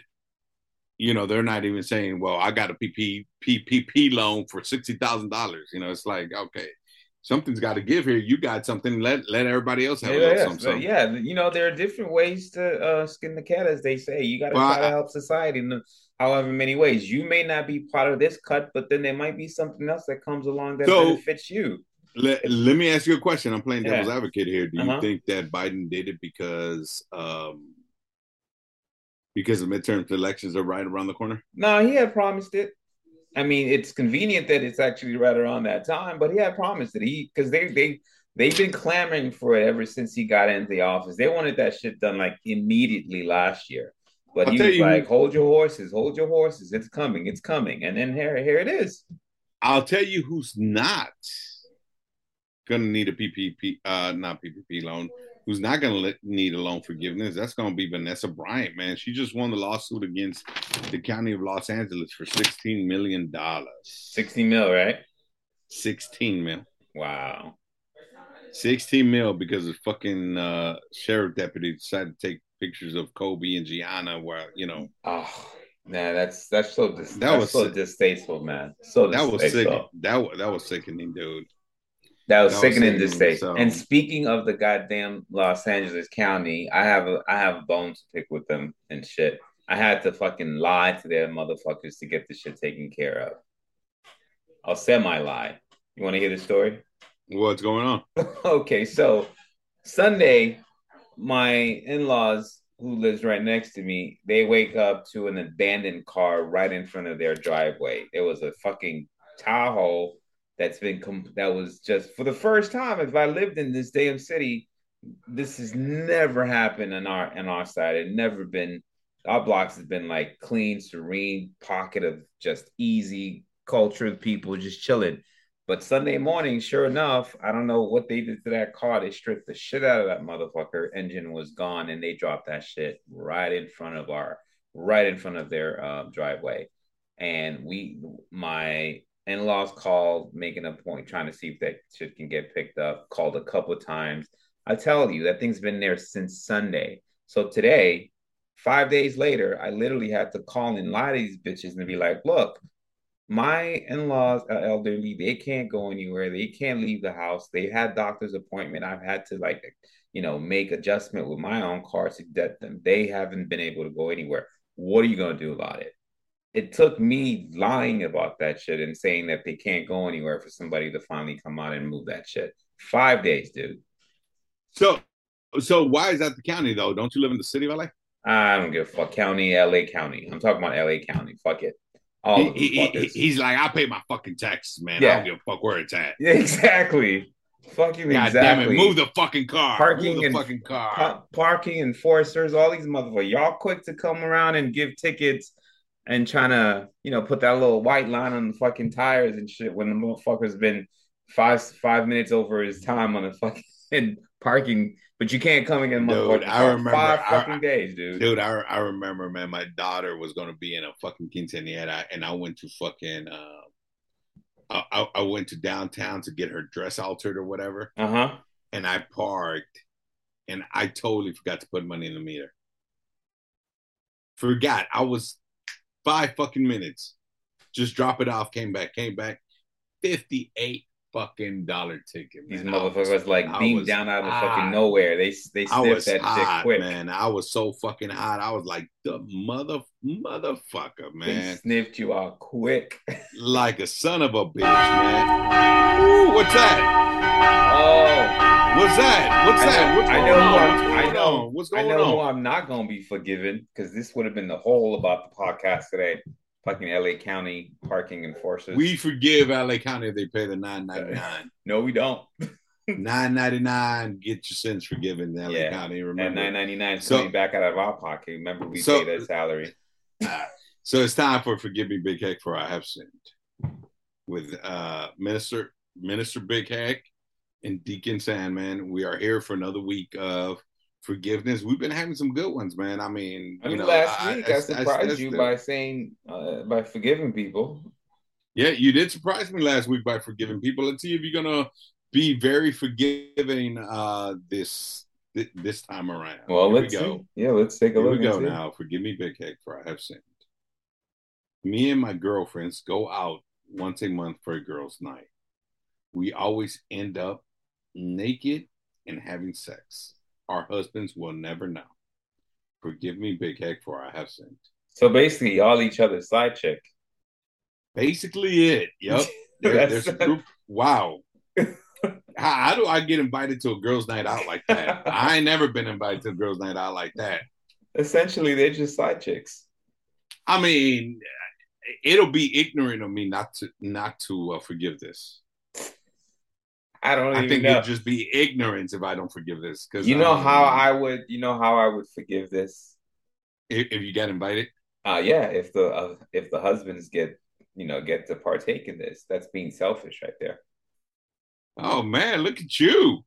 you know they're not even saying, "Well, I got a PP, PPP loan for sixty thousand dollars." You know, it's like okay, something's got to give here. You got something. Let let everybody else have Yeah, a little yeah, something. something. yeah. You know, there are different ways to uh, skin the cat, as they say. You got to Well, try to help society in however many ways. You may not be part of this cut, but then there might be something else that comes along that So- benefits you. Let, let me ask you a question. I'm playing devil's Yeah. advocate here. Do you Uh-huh. think that Biden did it because um because the midterm elections are right around the corner? No, he had promised it. I mean, it's convenient that it's actually right around that time, but he had promised it. He because they they they've been clamoring for it ever since he got into the office. They wanted that shit done like immediately last year. But I'll he was you- like, "Hold your horses, hold your horses. It's coming, it's coming." And then here, here it is. I'll tell you who's not gonna need a PPP, uh, not PPP loan. Who's not gonna let, need a loan forgiveness? That's gonna be Vanessa Bryant, man. She just won the lawsuit against the county of Los Angeles for sixteen million dollars. Sixty mil, right? Sixteen mil. Wow. 16 mil because the fucking uh, sheriff deputy decided to take pictures of Kobe and Gianna where, you know, Oh, man, that's that's so dis- That that's was so sick. distasteful, man. So that was sick. That was, that was sickening, dude. That was That was sickening to say. so- And speaking of the goddamn Los Angeles County, I have a I have bones to pick with them and shit. I had to fucking lie to their motherfuckers to get this shit taken care of. I'll semi lie. You want to hear the story? What's going on? [laughs] okay, so Sunday, my in-laws who lives right next to me, they wake up to an abandoned car right in front of their driveway. There was a fucking Tahoe that's been that was just for the first time. If I lived in this damn city, this has never happened in our in our side. It never been. Our blocks has been like clean, serene pocket of just easy cultured people just chilling. But Sunday morning, sure enough, I don't know what they did to that car. They stripped the shit out of that motherfucker. Engine was gone, and they dropped that shit right in front of our, right in front of their uh, driveway. And we, my in-laws called, making a point, trying to see if that shit can get picked up. Called a couple of times. I tell you, that thing's been there since Sunday. So today, five days later, I literally had to call and lie to these bitches and be like, look, my in-laws are elderly they can't go anywhere they can't leave the house they had doctor's appointment i've had to like you know make adjustment with my own car to get them they haven't been able to go anywhere what are you going to do about it it took me lying about that shit and saying that they can't go anywhere for somebody to finally come out and move that shit five days dude So, so why is that the county though? Don't you live in the city of LA? i don't give a fuck county la county i'm talking about la county fuck it all He- he- he- he's like, I pay my fucking taxes, man. I don't give a fuck where it's at. Yeah, [laughs] exactly fucking God exactly damn it! Move the fucking car. Parking Move the and- fucking car. Pa- parking enforcers, all these motherfuckers, y'all quick to come around and give tickets and trying to, you know, put that little white line on the fucking tires and shit when the motherfucker's been five five minutes over his time on the fucking [laughs] parking, but you can't come again, Dude, motherfucker. I remember- five I- fucking days, dude. Dude, I, I remember, man, my daughter was going to be in a fucking quinceañera, and I went to fucking, uh, I, I- I went to downtown to get her dress altered or whatever, Uh huh. and I parked, and I totally forgot to put money in the meter. Forgot. I was five fucking minutes. Just drop it off, came back, came back. 58 fucking dollar ticket. These man. I was- motherfuckers like I beamed was down out of hot. fucking nowhere. They they I sniffed that hot, shit quick. man. I was so fucking hot. I was like the mother motherfucker, They man. sniffed you out quick. [laughs] Like a son of a bitch, man. Ooh, what's that? Oh. What's that? What's I that? know- What's I know on? who I'm- What's going I know- on? I know who on? I'm not going to be forgiven because this would have been the whole about the podcast today. Fucking LA County parking enforcers. We forgive LA County if they pay the nine ninety nine. no, we don't. [laughs] Nine ninety nine. Get your sins forgiven, LA Yeah. County. Remember. nine ninety nine So- coming back out of our pocket. Remember, we So- pay that salary. [laughs] So it's time for forgive me, Big Hec, for I have sinned. With uh, Minister Minister Big Hec and Deacon Sandman, we are here for another week of forgiveness. We've been having some good ones, man. I mean, I you mean, know, last week I, surprised that's you the- by saying uh, by forgiving people. Yeah, you did surprise me last week by forgiving people. Let's see if you're gonna be very forgiving uh, this thi- this time around. Well, Here let's we go. see. Yeah, let's take a Here look. we go see. now. Forgive me, Big Hec, for I have sinned. Me and my girlfriends go out once a month for a girls' night. we always end up naked and having sex. Our husbands will never know. Forgive me, Big Hec, for I have sinned. So basically, y'all each other's side chick. Basically, it. Yep. [laughs] There, there's a group. Wow. [laughs] How, how, do I get invited to a girls' night out like that? I ain't never been invited to a girls' night out like that. Essentially, they're just side chicks. I mean, it'll be ignorant of me not to not to uh, forgive this. I don't. I think know. it'd just be ignorance if I don't forgive this. Because you know I how I would. You know how I would forgive this. If, if you get invited. Uh yeah. If the uh, if the husbands get you know get to partake in this, that's being selfish right there. Oh man, look at you.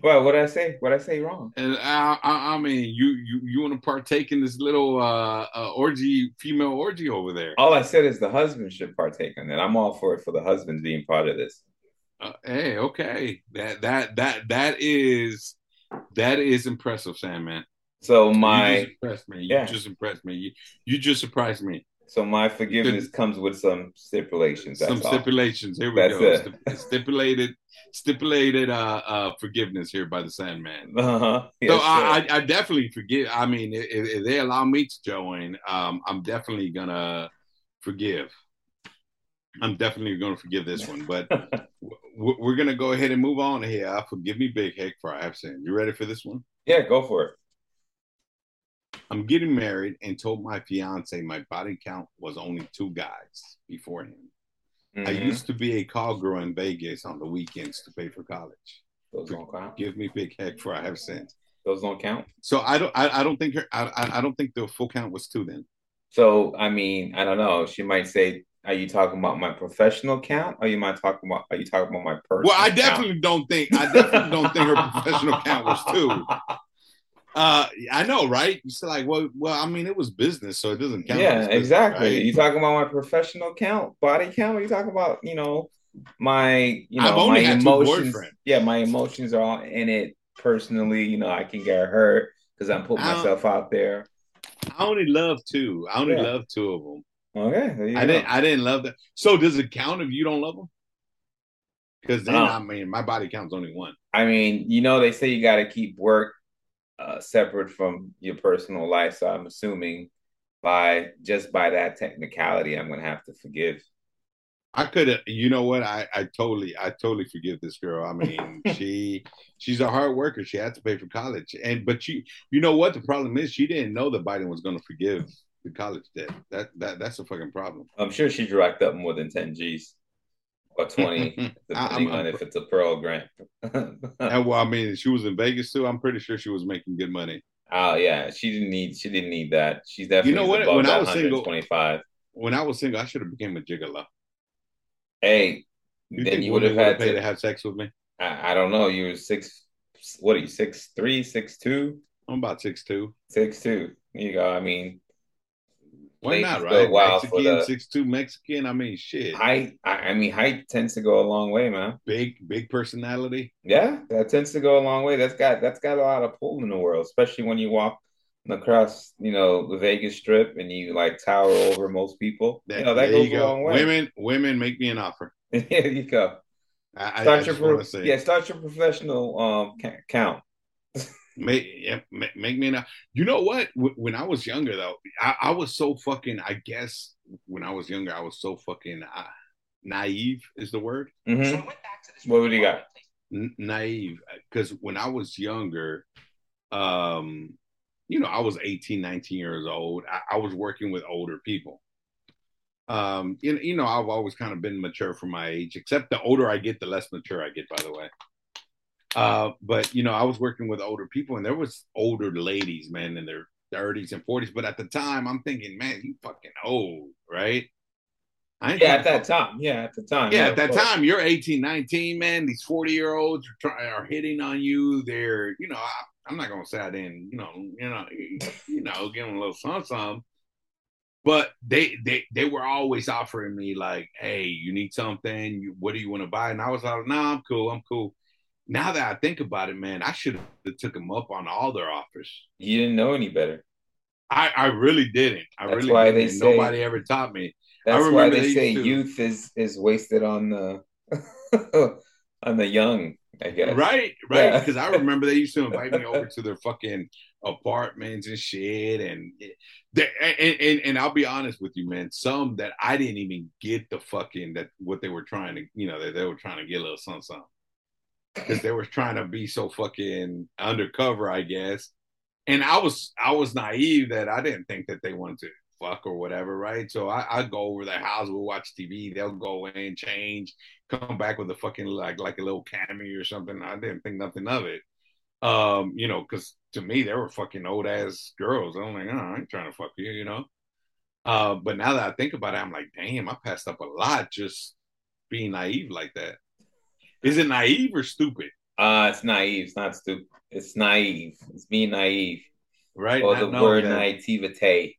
Well, what did I say? What did I say wrong? And I, I, I mean, you you you want to partake in this little uh, uh, orgy, female orgy over there? All I said is the husband should partake in it. I'm all for it for the husbands being part of this. Uh, hey, okay, that that that that is that is impressive, Sandman. So my you just impressed me. You yeah. just impressed me. You, you just surprised me. So my forgiveness comes with some stipulations. some stipulations. Here we that's go. It. Stipulated, stipulated uh, uh, forgiveness here by the Sandman. [laughs] Uh-huh. Yes, so I, I, I, definitely forgive. I mean, if, if, they allow me to join, um, I'm definitely gonna forgive. I'm definitely gonna forgive this one, but [laughs] we're gonna go ahead and move on here. I Forgive me, Big Hec, for I have sinned. You ready for this one? Yeah, go for it. I'm getting married and told my fiance my body count was only two guys before him. Mm-hmm. I used to be a call girl in Vegas on the weekends to pay for college. Those don't count. Give me Big Hec for I have sinned. Those don't count. So I don't. I, I don't think her. I, I don't think the full count was two then. So I mean, I don't know. She might say, "Are you talking about my professional count? Or are you might talking about? Are you talking about my personal?" Well, I definitely count? don't think. I definitely don't think her professional count was two. Uh, I know, right? You said like, well, well, I mean, it was business, so it doesn't count. Yeah, exactly. Right? You talking about my professional count, body count? Or you talking about, you know, my, you know, my emotions? Yeah, my emotions are all in it personally. You know, I can get hurt because I'm putting myself out there. I only love two. I only yeah. love two of them. Okay, I go. didn't. I didn't love that. So does it count if you don't love them? Because then I mean, my body count's only one. I mean, you know, they say you got to keep work uh, separate from your personal life. So I'm assuming by just by that technicality, I'm going to have to forgive. I could have, you know what? I, I totally, I totally forgive this girl. I mean, [laughs] she, she's a hard worker. She had to pay for college, and but you, you know what? The problem is she didn't know that Biden was going to forgive the college debt. That, that, that's a fucking problem. I'm sure she racked up more than ten G's or 20, depending on if it's a Pell grant. [laughs] and well, I mean, she was in Vegas too. I'm pretty sure she was making good money. Oh yeah, she didn't need she didn't need that. She's definitely you know what? When I was single, 25. When I was single, I should have became a gigolo. Hey, you then you would have had to, to, have sex with me. I, I, don't know. You were six. What are you? Six three, six two. I'm about six two. Six two. You go. I mean, why not, right? Mexican, six two Mexican. I mean, shit. Height. I mean, height tends to go a long way, man. Big, big personality. Yeah, that tends to go a long way. That's got that's got a lot of pull in the world, especially when you walk across, you know, the Vegas Strip and you like tower over most people. That, you know, that goes a long way. Women, women, make me an offer. [laughs] there you go. I, start I, your pro- yeah, start your professional um count [laughs] make yeah, make me now. You know what? When I was younger, though, I, I, was so fucking. I guess when I was younger, I was so fucking uh, naive. Is the word? Mm-hmm. So what would you got? N- naive, because when I was younger, um, you know, I was 18, 19 years old. I, I was working with older people. Um, you, you know, I've always kind of been mature for my age, except the older I get, the less mature I get, by the way. Uh, but you know, I was working with older people, and there was older ladies, man, in their 30s and 40s. But at the time, I'm thinking, man, you fucking old, right? yeah, at that time. Yeah, at the time. Yeah, yeah at that course. time, you're 18, 19, man. These 40 year olds are trying are hitting on you. They're, you know, I, am not gonna say I didn't, you know, you know, [laughs] you know, give them a little something, something. But they they they were always offering me like, hey, you need something? what do you want to buy? And I was like, no, nah, I'm cool, I'm cool now that I think about it, man, I should have took them up on all their offers. You didn't know any better. I, I really didn't. I that's really why didn't. They say, Nobody ever taught me. That's why they, they say youth is is wasted on the [laughs] I'm the young, I guess. Right, right. Because yeah. I remember they used to invite me over [laughs] to their fucking apartments and shit, and, they, and and and I'll be honest with you, man. Some that I didn't even get the fucking that what they were trying to, you know, that they were trying to get a little something, something. Because they were trying to be so fucking undercover, I guess. And I was I was naive that I didn't think that they wanted to fuck or whatever, right? So I, I go over their house, we'll watch TV, they'll go in, change, come back with a fucking like like a little cameo or something. I didn't think nothing of it. Um, you know, because to me they were fucking old ass girls. I'm like, oh, I ain't trying to fuck you, you know. Uh, but now that I think about it, I'm like, damn, I passed up a lot just being naive like that. Is it naive or stupid? Uh, it's naive. It's not stupid. It's naive. It's being naive. Right. Or the word naivete.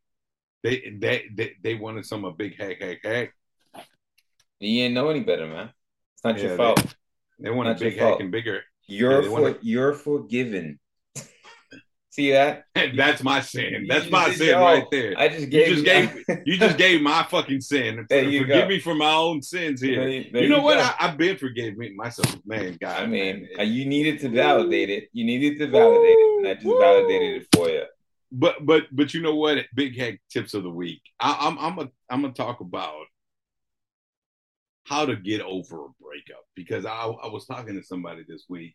They, they they they wanted some a Big Hec heck heck. You didn't know any better, man. It's not yeah, your fault. They, they want a Big Hec and bigger. You're yeah, for, wanna... you're forgiven. See that? [laughs] That's my sin. That's my sin yo, right there. I just gave you just gave you just gave my fucking sin. [laughs] There you Forgive go. me for my own sins here. There, there you know you what? I, have been forgiven myself, man. God, I mean, man. Uh, you needed to validate it. You needed to validate it, and I just Woo. validated it for you but but but you know what? Big Hec tips of the week. I, am I'm a, I'm gonna talk about how to get over a breakup because I I was talking to somebody this week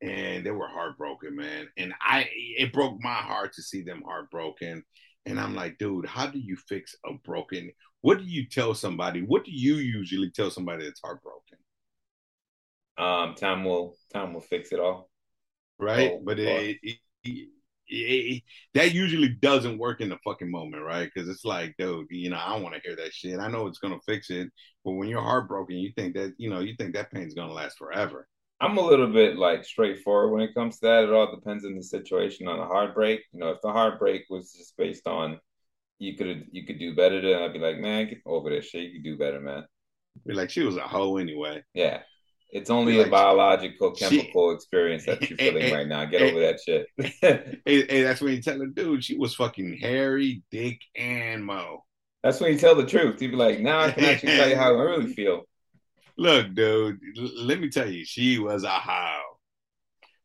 and they were heartbroken, man. And I it broke my heart to see them heartbroken. And I'm like, dude, how do you fix a broken? What do you tell somebody? What do you usually tell somebody that's heartbroken? Um, time will time will fix it all. Right, oh, but it, it, it it, that usually doesn't work in the fucking moment, right? Because it's like, dude, you know, I want to hear that shit. I know it's gonna fix it, but when you're heartbroken, you think that, you know, you think that pain's gonna last forever. I'm a little bit like straightforward when it comes to that. It all depends on the situation on the heartbreak. You know, if the heartbreak was just based on you could you could do better, then I'd be like, man, get over this shit. You could do better, man. Be like, she was a hoe anyway. Yeah. It's only like, a biological, chemical she, experience that you're [laughs] feeling and, right now. Get and, over that shit. [laughs] and, and, that's when you tell the dude she was fucking hairy, dick, and mo. That's when you tell the truth. You be like, now I can actually tell you how I really feel. Look, dude, let me tell you, she was a how.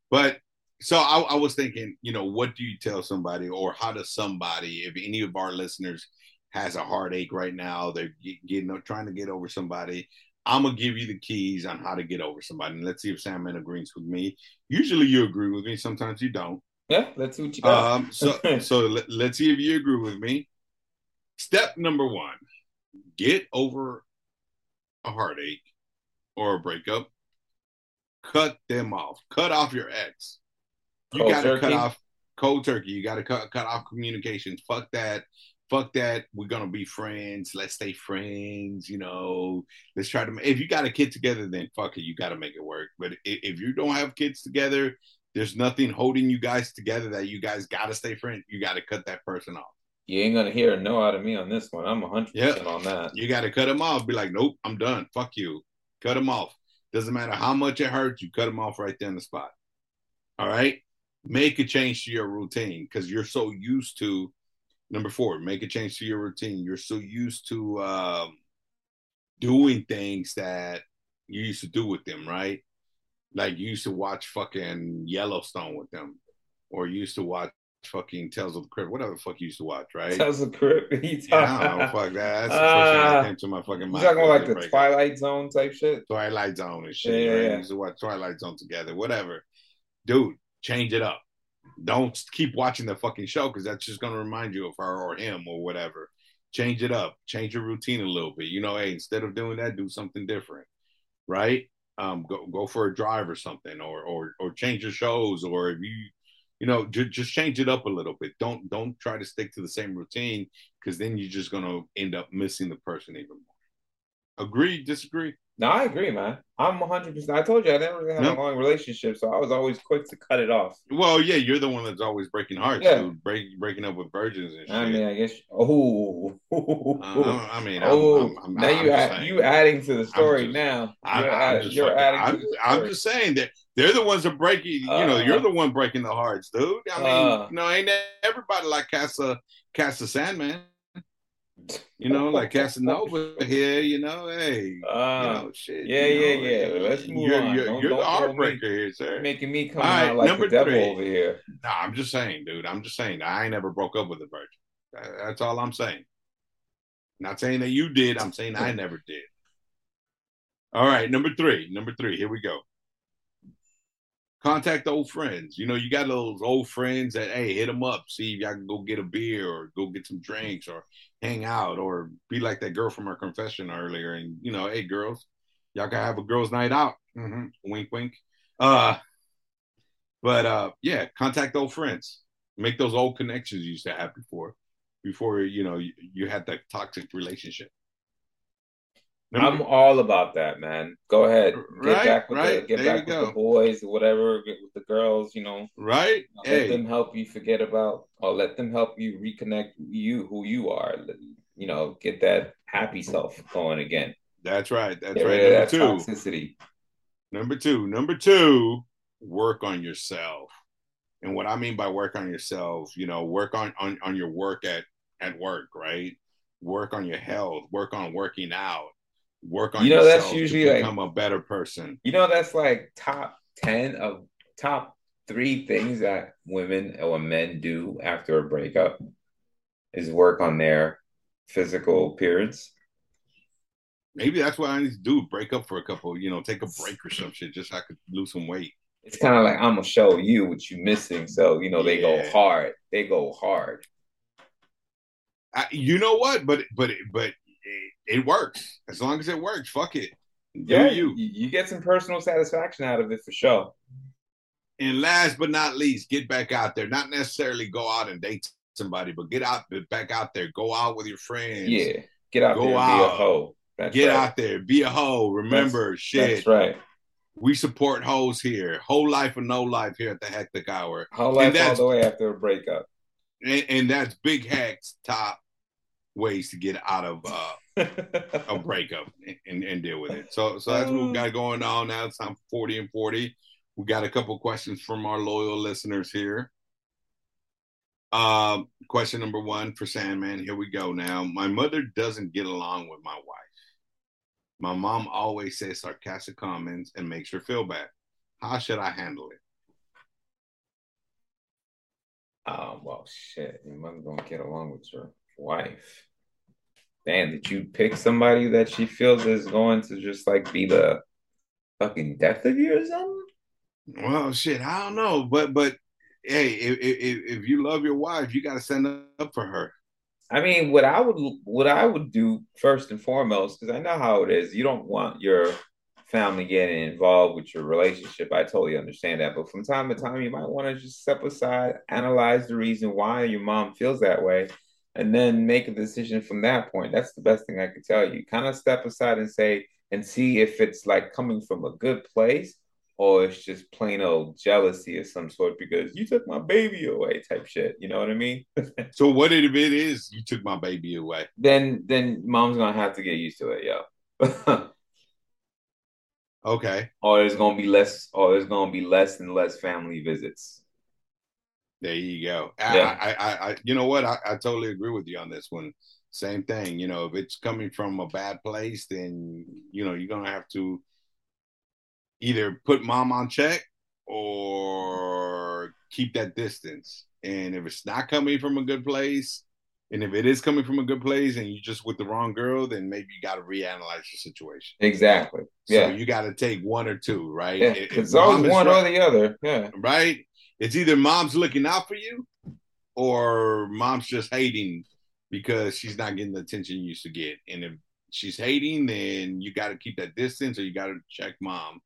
But so I, I was thinking, you know, what do you tell somebody, or how does somebody, if any of our listeners has a heartache right now, they're getting trying to get over somebody, I'm gonna give you the keys on how to get over somebody. And let's see if Sandman agrees with me. Usually you agree with me, sometimes you don't. Yeah, let's see what you got. Um, so [laughs] so let, let's see if you agree with me. Step number one: get over a heartache or a breakup. Cut them off. Cut off your ex. You got to cut off cold turkey. You got to cut cut off communications. Fuck that fuck that. We're gonna be friends. Let's stay friends. You know, let's try to. If you got a kid together, then fuck it. You got to make it work. But if you don't have kids together, there's nothing holding you guys together that you guys got to stay friends. You got to cut that person off. You ain't gonna hear a no out of me on this one. I'm 100 percent on that. You got to cut them off. Be like, nope, I'm done. Fuck you. Cut them off. Doesn't matter how much it hurts. You cut them off right there in the spot. All right. Make a change to your routine because you're so used to Number four, make a change to your routine. You're so used to um, doing things that you used to do with them, right? Like you used to watch fucking Yellowstone with them, or you used to watch fucking Tales of the Crypt, whatever the fuck you used to watch, right? Tales of the Crypt. [laughs] yeah, I don't know, fuck that. That's the first thing that came to my fucking mind. You talking about like the Twilight Zone type shit? Twilight Zone and shit. Yeah, right? yeah. used to watch Twilight Zone together, whatever. Dude, change it up don't keep watching the fucking show because that's just going to remind you of her or him or whatever. Change it up, change your routine a little bit. You know, hey, instead of doing that, do something different, right? Um, go go for a drive or something, or or or change your shows, or if you, you know, j- just change it up a little bit. Don't don't try to stick to the same routine because then you're just gonna end up missing the person even more. Agree? Disagree? No, I agree, man. I'm 100. percent I told you I didn't really had a long relationship, so I was always quick to cut it off. Well, yeah, you're the one that's always breaking hearts, yeah. dude. Break, breaking up with virgins and shit. I mean, I guess. Oh, uh, I mean, oh, I'm, I'm, now I'm you add, you adding to the story just, now. You're, add, just you're adding. I'm, I'm, just saying that they're the ones that break you. Uh, you know, you're uh-huh. the one breaking the hearts, dude. I mean, uh, you know, ain't everybody like Casa Casa Sandman? You know, like [laughs] Casanova here. You know, hey, uh, you know, shit. Yeah, you know, yeah, yeah. Let's move you're, on. You're, don't, you're the heartbreaker here, sir. Making me come right, out like number the devil three. over here. Nah, I'm just saying, dude. I'm just saying. I ain't never broke up with a virgin. That's all I'm saying. Not saying that you did. I'm saying I [laughs] never did. All right, number three. Number three. Here we go. Contact old friends. You know, you got those old friends that hey, hit them up, see if y'all can go get a beer or go get some drinks or hang out or be like that girl from our confession earlier. And you know, hey, girls, y'all can have a girls' night out. Mm-hmm. Wink, wink. Uh, but uh, yeah, contact old friends. Make those old connections you used to have before, before you know you, you had that toxic relationship. I'm all about that, man. Go ahead, get Right, back with right. the get There back with go. the boys, whatever. Get with the girls, you know. right? Let Hey, them help you forget about, or let them help you reconnect you who you are. You know, get that happy self going again. that's right. That's Get right. Number that two. toxicity. Number two. Number two. Work on yourself. And what I mean by work on yourself, you know, work on on, on your work at at work, right? Work on your health. Work on working out. Work on You know, that's usually to like- become a better person. You know, that's like top ten of top three things that women or men do after a breakup is work on their physical appearance. Maybe that's what I need to do. Break up for a couple, you know, take a break or some shit, just so I could lose some weight. It's kind of like I'm gonna show you what you're missing. So you know they go hard. They go hard. I, you know what? But but but it, works as long as it works. Fuck it. Do Yeah, you. you get some personal satisfaction out of it for sure. And last but not least, get back out there. Not necessarily go out and date somebody, but get out back out there. Go out with your friends. Yeah, get out Go there and be a out. hoe. That's Get right. out there. Be a hoe. Remember, shit. That's right. We support hoes here. Whole life or no life here at the Hectic Hour. Whole life all that's- the way after a breakup. And, and that's Big Hec's top ways to get out of uh, [laughs] a breakup and, and deal with it. So so that's what we got going on now. It's time for 40 and 40. We got a couple questions from our loyal listeners here. Um, question number one for Sandman. Here we go now. My mother doesn't get along with my wife. My mom always says sarcastic comments and makes her feel bad. How should I handle it? Oh well, shit. Your mother don't get along with your wife. Damn, did you pick somebody that she feels is going to just like be the fucking death of you or something? Well, shit, I don't know, but but hey, if if, if you love your wife, you got to stand up for her. I mean, what I would what I would do first and foremost, because I know how it is. You don't want your family getting involved with your relationship. I totally understand that. But from time to time, you might want to just step aside, analyze the reason why your mom feels that way, and then make a decision from that point. That's the best thing I could tell you. Kind of step aside and say, and see if it's like coming from a good place or it's just plain old jealousy of some sort because you took my baby away type shit. You know what I mean? [laughs] So what if it is you took my baby away? then then mom's gonna have to get used to it, yo. [laughs] Okay, or there's gonna be less, or there's gonna be less and less family visits. There you go. I, Yeah. I, I, I, you know what? I, I totally agree with you on this one. Same thing. You know, if it's coming from a bad place, then you know you're gonna have to either put mom on check or keep that distance. And if it's not coming from a good place, and if it is coming from a good place, and you're just with the wrong girl, then maybe you got to reanalyze your situation. Exactly. So Yeah. you got to take one or two, right? Yeah. If- if It's always one right- or the other. Yeah. right? It's either mom's looking out for you or mom's just hating because she's not getting the attention you used to get. And if she's hating, then you got to keep that distance or you got to check mom.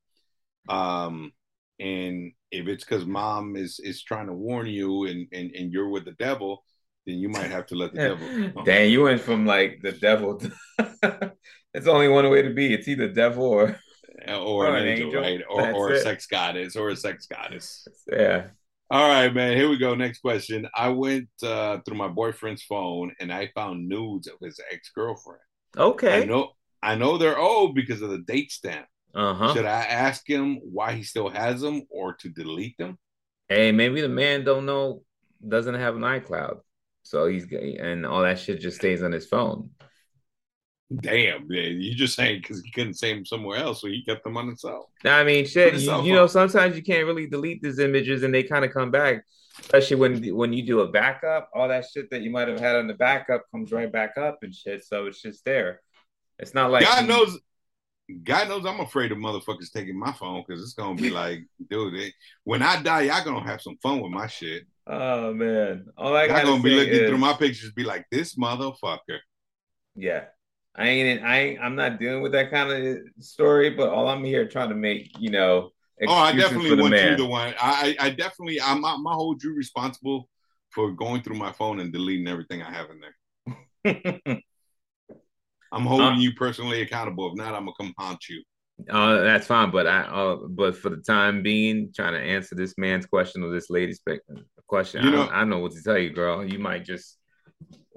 Um, and if it's because mom is is trying to warn you and, and and you're with the devil, then you might have to let the [laughs] devil. Dang, you went from like the devil. To... [laughs] it's only one way to be. It's either devil or or Or an an angel, angel. right? Or That's or a it. sex goddess or a sex goddess. yeah. All right, man. Here we go. Next question. I went uh, through my boyfriend's phone and I found nudes of his ex girlfriend. Okay. I know, I know they're old because of the date stamp. Uh huh. Should I ask him why he still has them or to delete them? Hey, maybe the man don't know, doesn't have an iCloud, so he's and all that shit just stays on his phone. Damn, man. You just saying because he couldn't save them somewhere else, so he kept them on himself. I mean, shit. You, you know, sometimes you can't really delete these images, and they kind of come back. Especially when when you do a backup, all that shit that you might have had on the backup comes right back up and shit. So it's just there. It's not like God knows. God knows I'm afraid of motherfuckers taking my phone because it's gonna be like, [laughs] dude, it, when I die, y'all gonna have some fun with my shit. Oh man, all I y'all gonna be looking is, through my pictures, be like, this motherfucker. Yeah, I ain't, I ain't, I'm not dealing with that kind of story, but all I'm here trying to make, you know. Oh, I definitely want man. you the one. I, I definitely, I'm, I'm, hold you responsible for going through my phone and deleting everything I have in there. [laughs] I'm holding uh, you personally accountable. If not, I'm gonna come haunt you. Uh, that's fine, but I, uh, but for the time being, trying to answer this man's question or this lady's question, you know, I, I know what to tell you, girl. You might just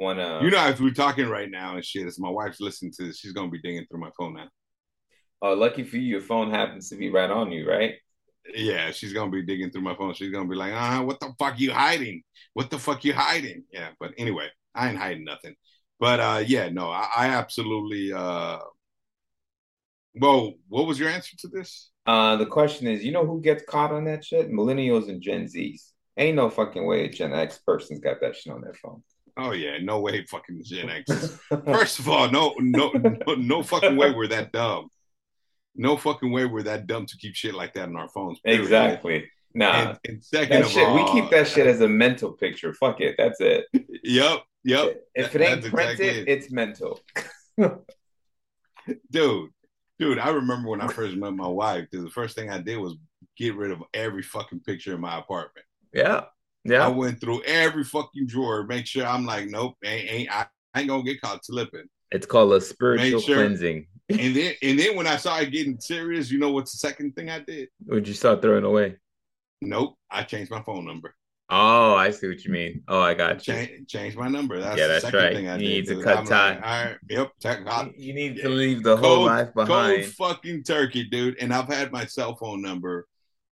want to. You know, as we're talking right now and shit, as my wife's listening to this, she's gonna be digging through my phone now. Oh, lucky for you, your phone happens to be right on you, right? Yeah, she's gonna be digging through my phone. She's gonna be like, "Ah, uh, what the fuck you hiding? What the fuck you hiding?" Yeah, but anyway, I ain't hiding nothing. But uh, yeah, no, I, I absolutely. Uh, well, what was your answer to this? Uh, the question is, you know who gets caught on that shit? Millennials and Gen Zs. Ain't no fucking way a Gen X person's got that shit on their phone. Oh yeah, no way, fucking Gen X. [laughs] First of all, no, no, no, no fucking way we're that dumb. No fucking way we're that dumb to keep shit like that on our phones. Period. Exactly. Nah. And, and second of shit, all, we keep that shit as a mental picture. Fuck it. That's it. [laughs] Yep. Yep. If it ain't printed, exactly it. it's mental. [laughs] dude, dude, I remember when I first met my wife, the first thing I did was get rid of every fucking picture in my apartment. Yeah. Yeah. I went through every fucking drawer, make sure I'm like, nope, ain't, ain't I, I ain't gonna get caught slipping. It's called a spiritual sure, cleansing. and then and then when I [laughs] started getting serious, you know what's the second thing I did? Would you start throwing away? Nope. I changed my phone number. Oh, I see what you mean. Oh, I got you. Change, change my number. That's yeah, that's right. you need to cut I'm time. Like, all right, yep. I, you need to leave the whole life behind. Cold fucking turkey, dude. And I've had my cell phone number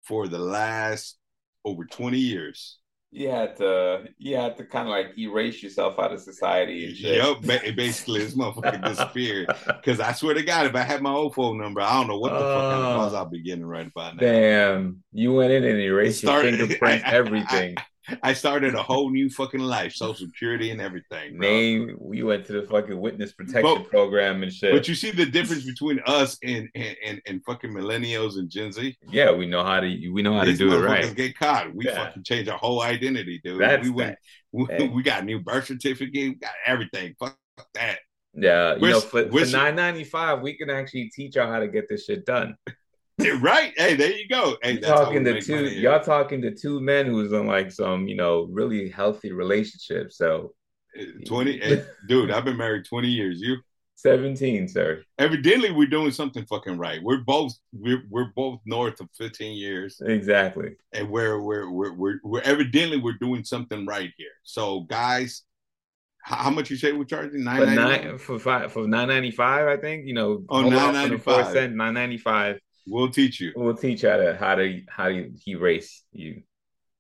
for the last over 20 years you had to you had to kind of like erase yourself out of society and shit. Yep, basically this motherfucker disappeared. [laughs] Because I swear to God, if I had my old phone number, I don't know what the uh, fuck of calls I'll be getting right about now. Damn, you went in and erased Started, your fingerprints, [laughs] everything. I, [laughs] I started a whole new fucking life, social security and everything. Bro. Name, we went to the fucking witness protection but, program and shit. But you see the difference between us and and, and, and fucking millennials and Gen Z. Yeah, we know how to we know how These to do it right. Get caught. We yeah. fucking change our whole identity, dude. That's we went. We, hey. [laughs] we, got a new birth certificate. We got everything. Fuck that. Yeah, you we're, know, for, for nine ninety five, we can actually teach y'all how to get this shit done. [laughs] right. Hey, there you go. Hey, you talking to two y'all talking to two men who's in like some, you know, really healthy relationship. So uh, 20 [laughs] dude, I've been married 20 years. You 17, sir. Evidently we're doing something fucking right. We're both we're we're both north of 15 years. Exactly. And we're we're we're we're, we're evidently we're doing something right here. So guys, how much you say we're charging? Nine nine for five for nine ninety five. I think you know. Oh, nine ninety five. Nine ninety five. We'll teach you. We'll teach you how to how to how to erase you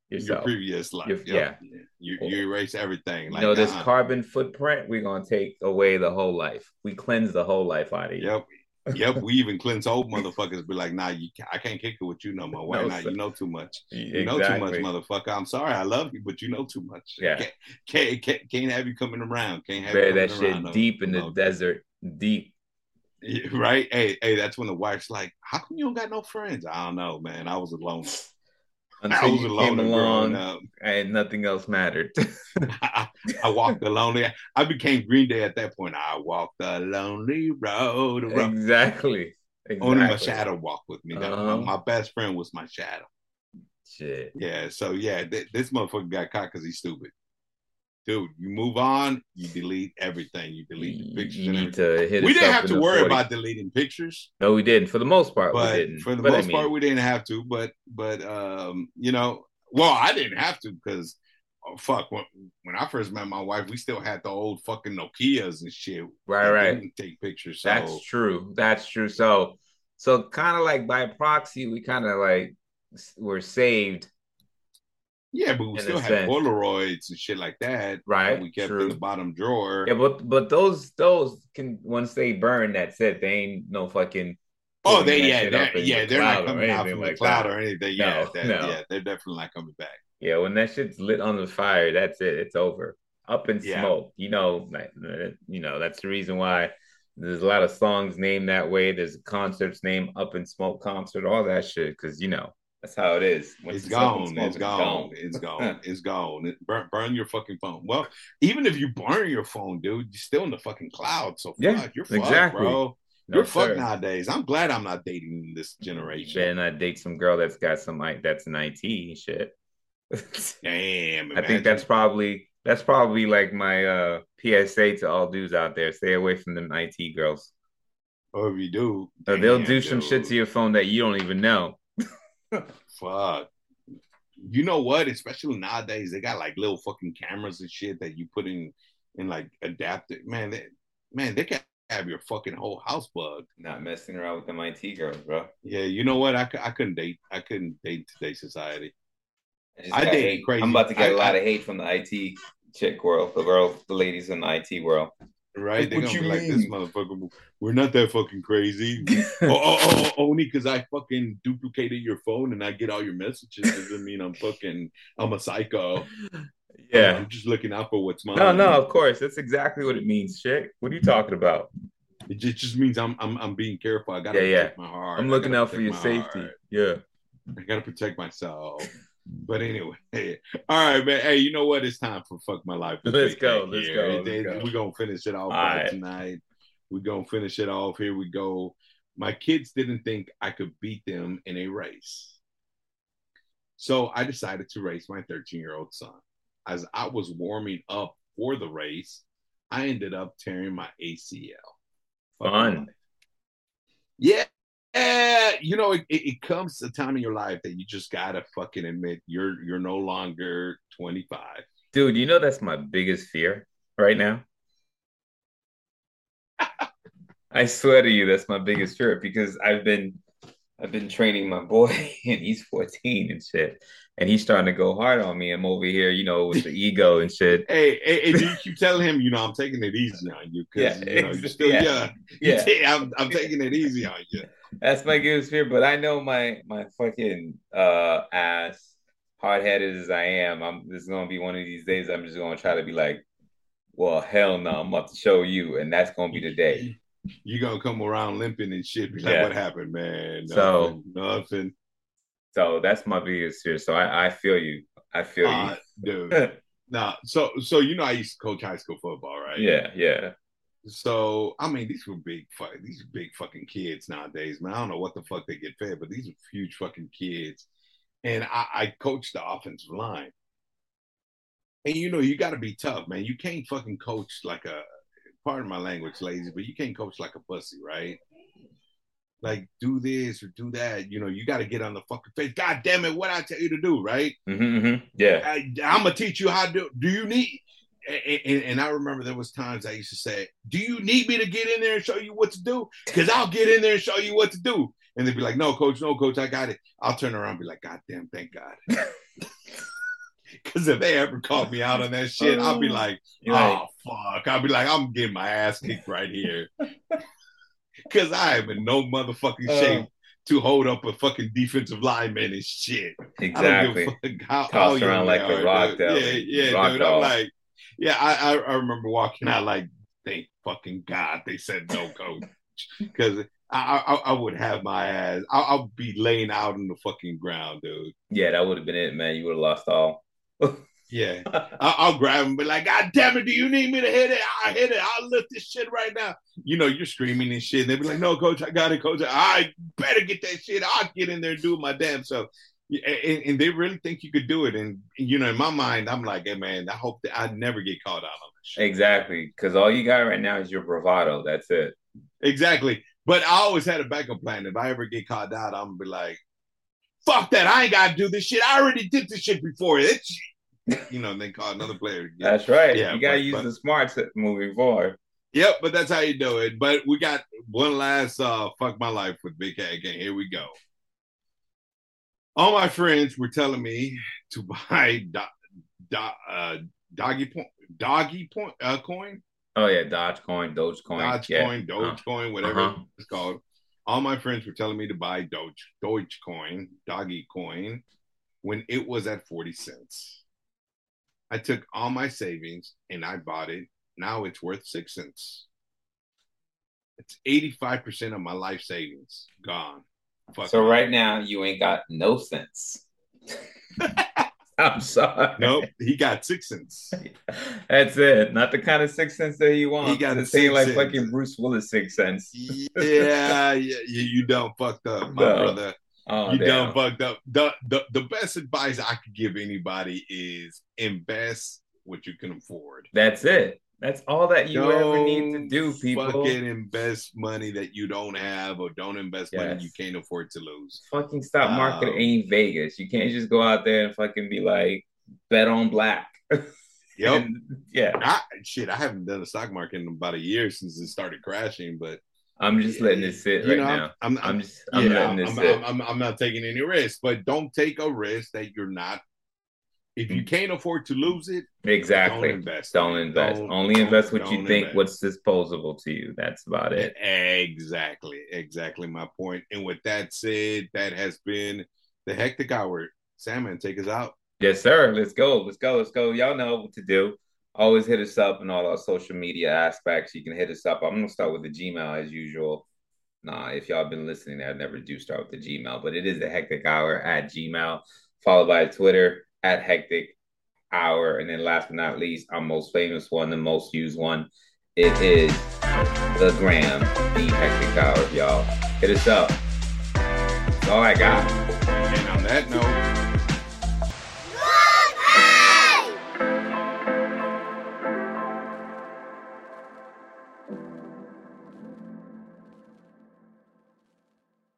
yourself. Your previous life. Your, yep. Yeah. You, you erase everything. You like, know, this uh-huh. carbon footprint, we're gonna take away the whole life. We cleanse the whole life out of you. Yep. yep, we even cleanse old motherfuckers. Be like, nah, you, I can't kick it with you no more. Why no, not? You know too much. You know too much, motherfucker. I'm sorry, I love you, but you know too much. Yeah, can't can't, can't, can't have you coming around. Can't have Bear that shit around, deep no, in the no. desert, deep. Right? Hey, hey, that's when the wife's like, "How come you don't got no friends?" I don't know, man. I was alone. [laughs] Until I was alone along, and nothing else mattered. I, [laughs] [laughs] I, walked the lonely. I became Green Day at that point. I walked the lonely road. Exactly. exactly. Only my shadow walked with me. Uh-huh. My, my, best friend was my shadow. Shit. Yeah. So yeah, th- this motherfucker got caught because he's stupid dude, you move on, you delete everything. You delete the pictures. You need to hit we didn't have to worry 40. about deleting pictures. No, we didn't. For the most part, but we didn't. For the but most I mean, part, we didn't have to. But but um, you know, well, I didn't have to because oh, fuck when, when I first met my wife, we still had the old fucking Nokia's and shit. Right, right. take pictures. So. That's true. That's true. So so kind of like by proxy, we kind of like were saved Yeah, but we still had sense. Polaroids and shit like that. Right, that we kept true. in the bottom drawer. Yeah, but but those those can once they burn, that's it. They ain't no fucking. oh, they yeah, they're, yeah, the they're not coming out from like the cloud that. or anything. Yeah, No, that, no. yeah, they're definitely not coming back. Yeah, when that shit's lit on the fire, that's it. It's over. Up in Yeah. smoke. You know, like, you know, that's the reason why there's a lot of songs named that way. There's concerts named Up in Smoke concert, all that shit. Cause you know, that's how it is. It's up in gone. It's [laughs] gone. It's gone. It's gone. Burn, burn your fucking phone. Well, even if you burn your phone, dude, you're still in the fucking cloud. So Yeah, fuck, you're fucked, exactly. bro. No, you're fucked nowadays. I'm glad I'm not dating this generation. better not date some girl that's got some like that's an IT shit. [laughs] Damn. I think that's probably that's probably like my uh PSA to all dudes out there. Stay away from them IT girls. Or if you do, Or they'll damn, do some shit to your phone that you don't even know. Fuck. You know what? Especially nowadays, they got like little fucking cameras and shit that you put in in like adapter. Man, they, man, they can have your fucking whole house bugged. Not messing around with them IT girls, bro. Yeah, you know what? I, I couldn't date. I couldn't date today's society. I date hate. crazy. I'm about to get a I- lot I- of hate from the IT chick world, the girl, the ladies in the IT world. Right? They're What gonna you be like, this mean? motherfucker. We're not that fucking crazy. [laughs] oh, oh, oh, oh, oh only because I fucking duplicated your phone and I get all your messages doesn't mean I'm fucking. I'm a psycho. yeah. I'm just looking out for what's mine. No, no, of course. That's exactly what it means, chick. What are you talking about? It just, just means I'm I'm I'm being careful. I gotta Yeah, yeah. protect my heart. I'm looking out for your safety. heart. Yeah. I gotta protect myself. But anyway, [laughs] all right, man. Hey, you know what? It's time for fuck my life. Let's go, let's go, let's go. We're gonna finish it off right tonight. We're gonna finish it off. Here we go. My kids didn't think I could beat them in a race. So I decided to race my 13 year old son. As I was warming up for the race, I ended up tearing my ACL. Fun. Yeah. Eh, you know, it, it, it comes a time in your life that you just gotta fucking admit you're you're no longer 25. Dude, you know that's my biggest fear right now. [laughs] I swear to you, that's my biggest fear because I've been I've been training my boy [laughs] and he's 14 and shit. And he's starting to go hard on me. I'm over here, you know, with the [laughs] ego and shit. Hey, hey, hey, you keep telling him, you know, I'm taking it easy on you because Yeah, you know you're still yeah. young. Yeah. I'm, I'm taking it easy on you. That's my biggest fear, but I know my my fucking uh ass, hard headed as I am, I'm this is gonna be one of these days I'm just gonna try to be like, well, hell no, I'm about to show you, and that's gonna be the day. You're gonna come around limping and shit. Be like, Yeah. what happened, man? So- nothing. nothing. So that's my biggest fear. So I, I feel you. I feel Uh, dude. [laughs] Nah, so so you know I used to coach high school football, right? yeah, yeah. So I mean, these were big, these are big fucking kids nowadays, man. I don't know what the fuck they get fed, but these are huge fucking kids. And I, I coached the offensive line, and you know you got to be tough, man. You can't fucking coach like a, pardon my language, lazy, but you can't coach like a pussy, right? Like do this or do that. You know, you got to get on the fucking face. God damn it, what I tell you to do, right? hmm hmm Yeah. I, I'm gonna teach you how to do. Do you need? And, and, I remember there was times I used to say, "Do you need me to get in there and show you what to do? Because I'll get in there and show you what to do." And they'd be like, "No, coach, no, coach, I got it." I'll turn around and be like, "God damn, thank God." [laughs] Because if they ever caught me out on that shit, I'll be like, You're like, "Oh fuck!" I'll be like, "I'm getting my ass kicked right here," [laughs] because I am in no motherfucking Uh. shape to hold up a fucking defensive lineman and shit. I exactly. don't give a fuck how, Tossed around like a rock dude. Yeah, yeah, Rock dude. I'm like, yeah, I, I I remember walking out like, thank fucking God they said no, coach, [laughs] because I, I I would have my ass. I, I'll be laying out on the fucking ground, dude. Yeah, that would have been it, man. You would have lost all. [laughs] Yeah, I, I'll grab him, and be like, God damn it, do you need me to hit it? I hit it. I'll lift this shit right now. You know, you're screaming and shit. And they be like, No, coach, I got it, coach. I better get that shit. I'll get in there and do it my damn self. And, and they really think you could do it. And you know, in my mind, I'm like, hey man, I hope that I never get caught out on this shit. exactly. Because all you got right now is your bravado. That's it. Exactly. But I always had a backup plan. If I ever get caught out, I'm gonna be like, fuck that. I ain't gotta do this shit. I already did this shit before. It's you know, and then call another player. again. That's right. Yeah, you gotta but- use but- the smarts moving forward. Yep, but that's how you do it. But we got one last uh fuck my life with Big Cat again. Here we go. All my friends were telling me to buy [laughs] do, do, uh, doggy point, doggy point uh, coin. Oh yeah, Dogecoin, Dogecoin, Dogecoin, yeah. Dogecoin, uh, whatever uh-huh. it's called. All my friends were telling me to buy Doge, Dogecoin, Doggy Coin, when it was at forty cents. I took all my savings and I bought it. Now it's worth six cents. It's eighty-five percent of my life savings gone. Fuck so right now you ain't got no sense. [laughs] I'm sorry. Nope, he got six cents. [laughs] That's it. Not the kind of six cents that you want. He got a same like fucking Bruce Willis six cents. yeah, yeah, you done fucked up, my no. brother. Oh, you damn. done fucked up. The, the the best advice I could give anybody is invest what you can afford. That's it. That's all that you don't ever need to do, people. Fucking invest money that you don't have, or don't invest yes. money you can't afford to lose. Fucking stock market um, ain't Vegas. You can't just go out there and fucking be like bet on black. [laughs] Yep. and, yeah. I, shit, I haven't done a stock market in about a year since it started crashing, but I'm just letting it sit right know, now. I'm, I'm, I'm, just I'm yeah, letting it sit. I'm, I'm not taking any risk, but don't take a risk that you're not if you can't afford to lose it, exactly. Don't invest. Don't invest. Don't, Only invest what you think invest. what's disposable to you. That's about it. Exactly. Exactly my point. And with that said, that has been the hectic hour. Sandman, take us out. Yes, sir. Let's go. Let's go. Let's go. Y'all know what to do. Always hit us up in all our social media aspects. You can hit us up. I'm gonna start with the Gmail as usual. Nah, if y'all been listening, I never do start with the Gmail, but it is the hectic hour at Gmail, followed by Twitter at Hectic Hour. And then last but not least, our most famous one, the most used one, it is the Gram, the Hectic Hour, y'all. Hit us up. That's all I got. And on that note,